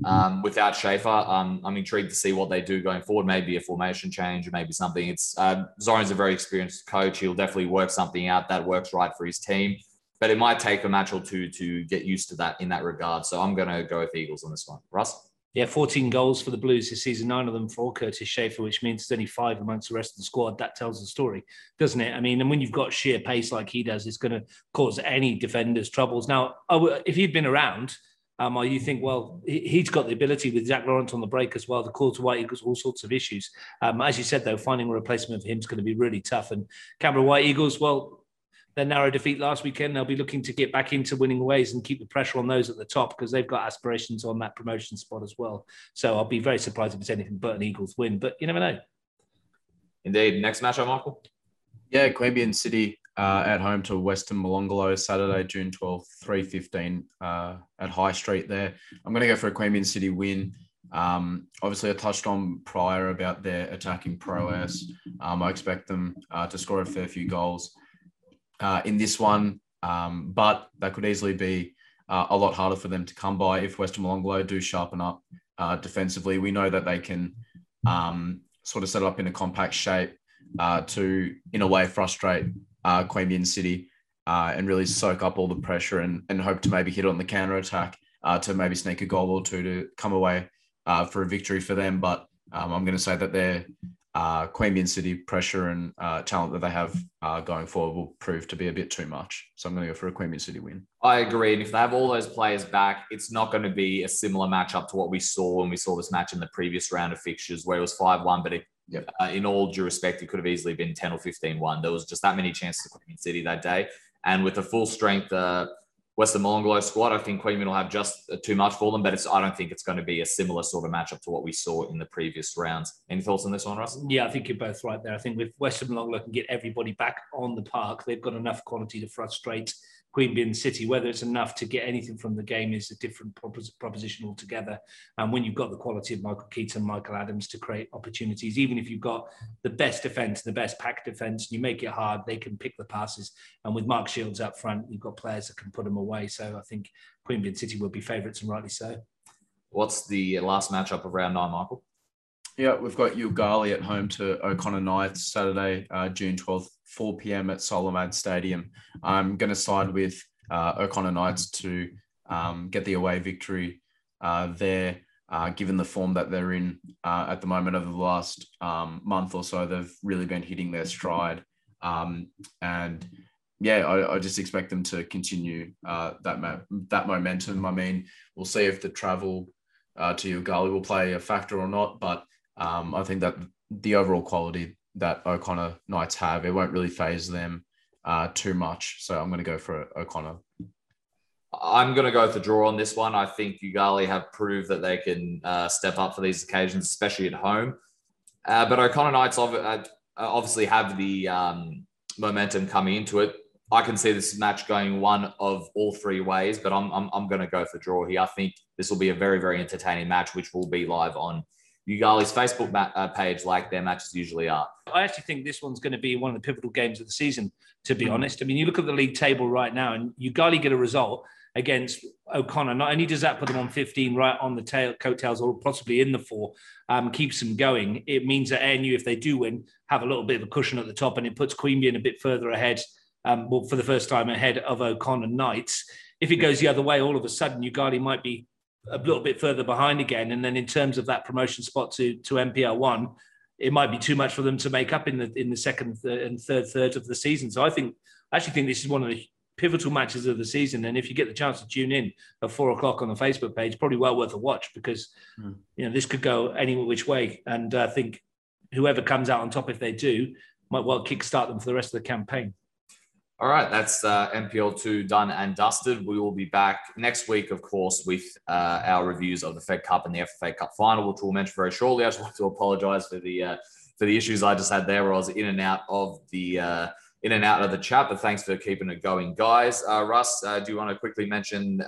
um, without Schaefer, um, I'm intrigued to see what they do going forward. Maybe a formation change or maybe something. It's uh, Zoran's a very experienced coach. He'll definitely work something out that works right for his team. But it might take a match or two to get used to that in that regard. So I'm going to go with Eagles on this one. Russ? Yeah, 14 goals for the Blues this season, nine of them for Curtis Schaefer, which means there's only five amongst the rest of the squad. That tells the story, doesn't it? I mean, and when you've got sheer pace like he does, it's going to cause any defender's troubles. Now, if he'd been around, um, or you think, well, he's got the ability with Zach Lawrence on the break as well to cause White Eagles all sorts of issues. Um, as you said, though, finding a replacement for him is going to be really tough. And Canberra White Eagles, well, their narrow defeat last weekend, they'll be looking to get back into winning ways and keep the pressure on those at the top because they've got aspirations on that promotion spot as well. So I'll be very surprised if it's anything but an Eagles win, but you never know. Indeed. Next matchup, Michael? Yeah, Queanbeyan City uh, at home to Western Molonglo, Saturday, June 12th, 3.15 uh, at High Street there. I'm going to go for a Queanbeyan City win. Um, obviously, I touched on prior about their attacking prowess. Um, I expect them uh, to score a fair few goals uh, in this one, um, but that could easily be uh, a lot harder for them to come by if Western Molonglo do sharpen up uh, defensively. We know that they can um, sort of set up in a compact shape uh, to, in a way, frustrate uh, Queanbeyan City uh, and really soak up all the pressure and, and hope to maybe hit on the counter attack uh, to maybe sneak a goal or two to come away for a victory for them. But um, I'm going to say that they're uh, Queanbeyan City pressure and uh, talent that they have uh, going forward will prove to be a bit too much. So I'm going to go for a Queanbeyan City win. I agree. And if they have all those players back, it's not going to be a similar matchup to what we saw when we saw this match in the previous round of fixtures where it was 5 1. But it, yep. Uh, in all due respect, it could have easily been 10 or 15 1. There was just that many chances to Queanbeyan City that day. And with a full strength, uh, Western Molonglo squad. I think Queanbeyan will have just too much for them, but it's I don't think it's going to be a similar sort of matchup to what we saw in the previous rounds. Any thoughts on this one, Russ? Yeah, I think you're both right there. I think with Western Molonglo can get everybody back on the park, they've got enough quality to frustrate Queanbeyan City. Whether it's enough to get anything from the game is a different proposition altogether. And when you've got the quality of Michael Keaton, Michael Adams to create opportunities, even if you've got the best defence, the best pack defence, and you make it hard, they can pick the passes. And with Mark Shields up front, you've got players that can put them away. So I think Queen Queanbeyan City will be favourites and rightly so. What's the last matchup of round nine, Michael? Yeah, we've got Yoogali at home to O'Connor Knights Saturday, uh, June 12th, 4 p.m. at Solomad Stadium. I'm going to side with uh, O'Connor Knights to um, get the away victory uh, there. Uh, given the form that they're in uh, at the moment over the last um, month or so, they've really been hitting their stride. Um, and yeah, I, I, just expect them to continue uh, that that momentum. I mean, we'll see if the travel uh, to Yoogali will play a factor or not, but um, I think that the overall quality that O'Connor Knights have, it won't really phase them uh, too much. So I'm going to go for O'Connor. I'm going to go with the draw on this one. I think Yoogali have proved that they can uh, step up for these occasions, especially at home. Uh, but O'Connor Knights uh, obviously have the um, momentum coming into it. I can see this match going one of all three ways, but I'm, I'm, I'm going to go for draw here. I think this will be a very, very entertaining match, which will be live on Yoogali's Facebook ma- uh, page, like their matches usually are. I actually think this one's going to be one of the pivotal games of the season, to be mm. honest. I mean, you look at the league table right now, and Yoogali get a result against O'Connor. Not only does that put them on 15 right on the tail coattails or possibly in the four, um, keeps them going. It means that ANU, if they do win, have a little bit of a cushion at the top, and it puts Queanbeyan a bit further ahead. Um, well, for the first time ahead of O'Connor Knights. If it goes the other way, all of a sudden Ugali might be a little bit further behind again. And then in terms of that promotion spot to to NPL one, it might be too much for them to make up in the in the second and third third of the season. So I think I actually think this is one of the pivotal matches of the season. And if you get the chance to tune in at four o'clock on the Facebook page, probably well worth a watch because mm. you know this could go any which way. And I think whoever comes out on top, if they do, might well kickstart them for the rest of the campaign. All right, that's uh, NPL2 done and dusted. We will be back next week, of course, with uh, our reviews of the Fed Cup and the FFA Cup final, which we'll mention very shortly. I just want to apologise for the uh, for the issues I just had there, where I was in and out of the uh, in and out of the chat, but thanks for keeping it going, guys. Uh, Russ, uh, do you want to quickly mention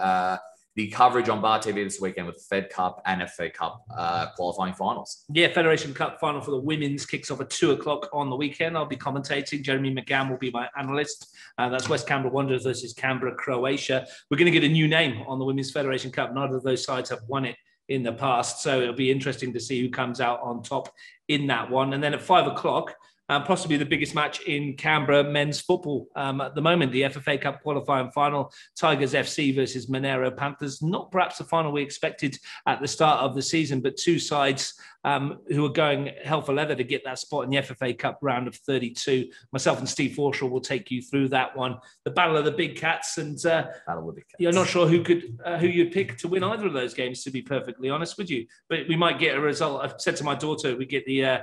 the coverage on Bar TV this weekend with Fed Cup and FA Cup uh, qualifying finals? Yeah, Federation Cup final for the women's kicks off at two o'clock on the weekend. I'll be commentating. Jeremy McGann will be my analyst. Uh, that's West Canberra Wanderers versus Canberra, Croatia. We're going to get a new name on the Women's Federation Cup. Neither of those sides have won it in the past. So it'll be interesting to see who comes out on top in that one. And then at five o'clock, um, possibly the biggest match in Canberra men's football um, at the moment. The FFA Cup qualifying final, Tigers FC versus Monaro Panthers. Not perhaps the final we expected at the start of the season, but two sides um, who are going hell for leather to get that spot in the FFA Cup round of 32. Myself and Steve Forshaw will take you through that one. The battle of the big cats, and uh, battle of the cats. You're not sure who could uh, who you'd pick to win either of those games. To be perfectly honest with you, but we might get a result. I've said to my daughter, we get the uh,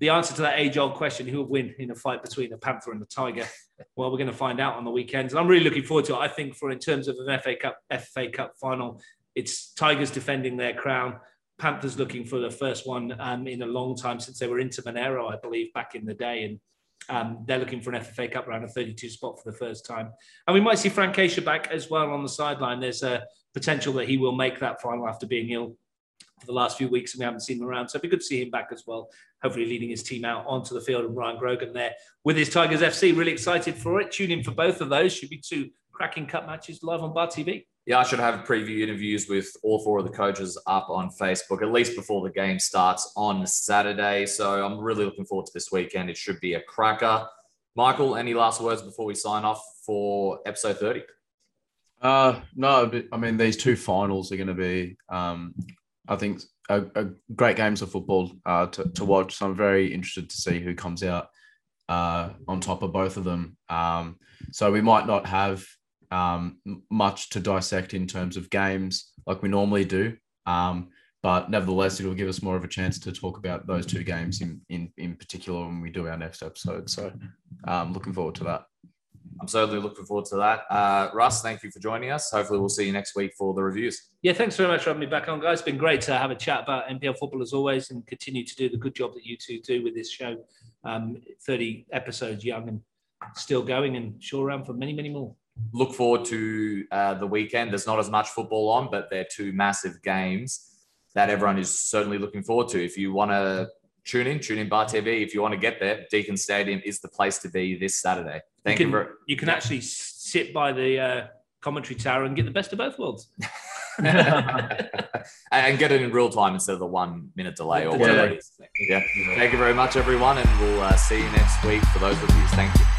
the answer to that age-old question: Who will win in a fight between a panther and a tiger? Well, we're going to find out on the weekends, and I'm really looking forward to it. I think, for in terms of an FA Cup, FA Cup final, it's Tigers defending their crown. Panthers looking for the first one um, in a long time since they were into Monaro, I believe, back in the day, and um, they're looking for an FFA Cup round of 32 spot for the first time. And we might see Frank Keisha back as well on the sideline. There's a potential that he will make that final after being ill for the last few weeks and we haven't seen him around. So it'd be good to see him back as well, hopefully leading his team out onto the field and Ryan Grogan there with his Tigers FC. Really excited for it. Tune in for both of those. Should be two cracking cup matches live on Bar TV. Yeah, I should have preview interviews with all four of the coaches up on Facebook, at least before the game starts on Saturday. So I'm really looking forward to this weekend. It should be a cracker. Michael, any last words before we sign off for episode 30? Uh, no, but I mean, these two finals are going to be um, I think a, a great games of football uh, to, to watch. So I'm very interested to see who comes out uh, on top of both of them. Um, so we might not have um, much to dissect in terms of games like we normally do. Um, but nevertheless, it'll give us more of a chance to talk about those two games in, in, in particular when we do our next episode. So um, looking forward to that. I'm certainly looking forward to that. Uh, Russ, thank you for joining us. Hopefully, we'll see you next week for the reviews. Yeah, thanks very much for having me back on, guys. It's been great to have a chat about NPL football as always and continue to do the good job that you two do with this show. Um, 30 episodes young and still going and sure around for many, many more. Look forward to uh, the weekend. There's not as much football on, but they're two massive games that everyone is certainly looking forward to. If you want to tune in, tune in Bar TV. If you want to get there, Deakin Stadium is the place to be this Saturday. Thank you. Can, you, for, you can actually sit by the uh, commentary tower and get the best of both worlds. and get it in real time instead of the one minute delay or whatever is. Yeah. Thank you very much, everyone, and we'll uh, see you next week for those reviews. Thank you.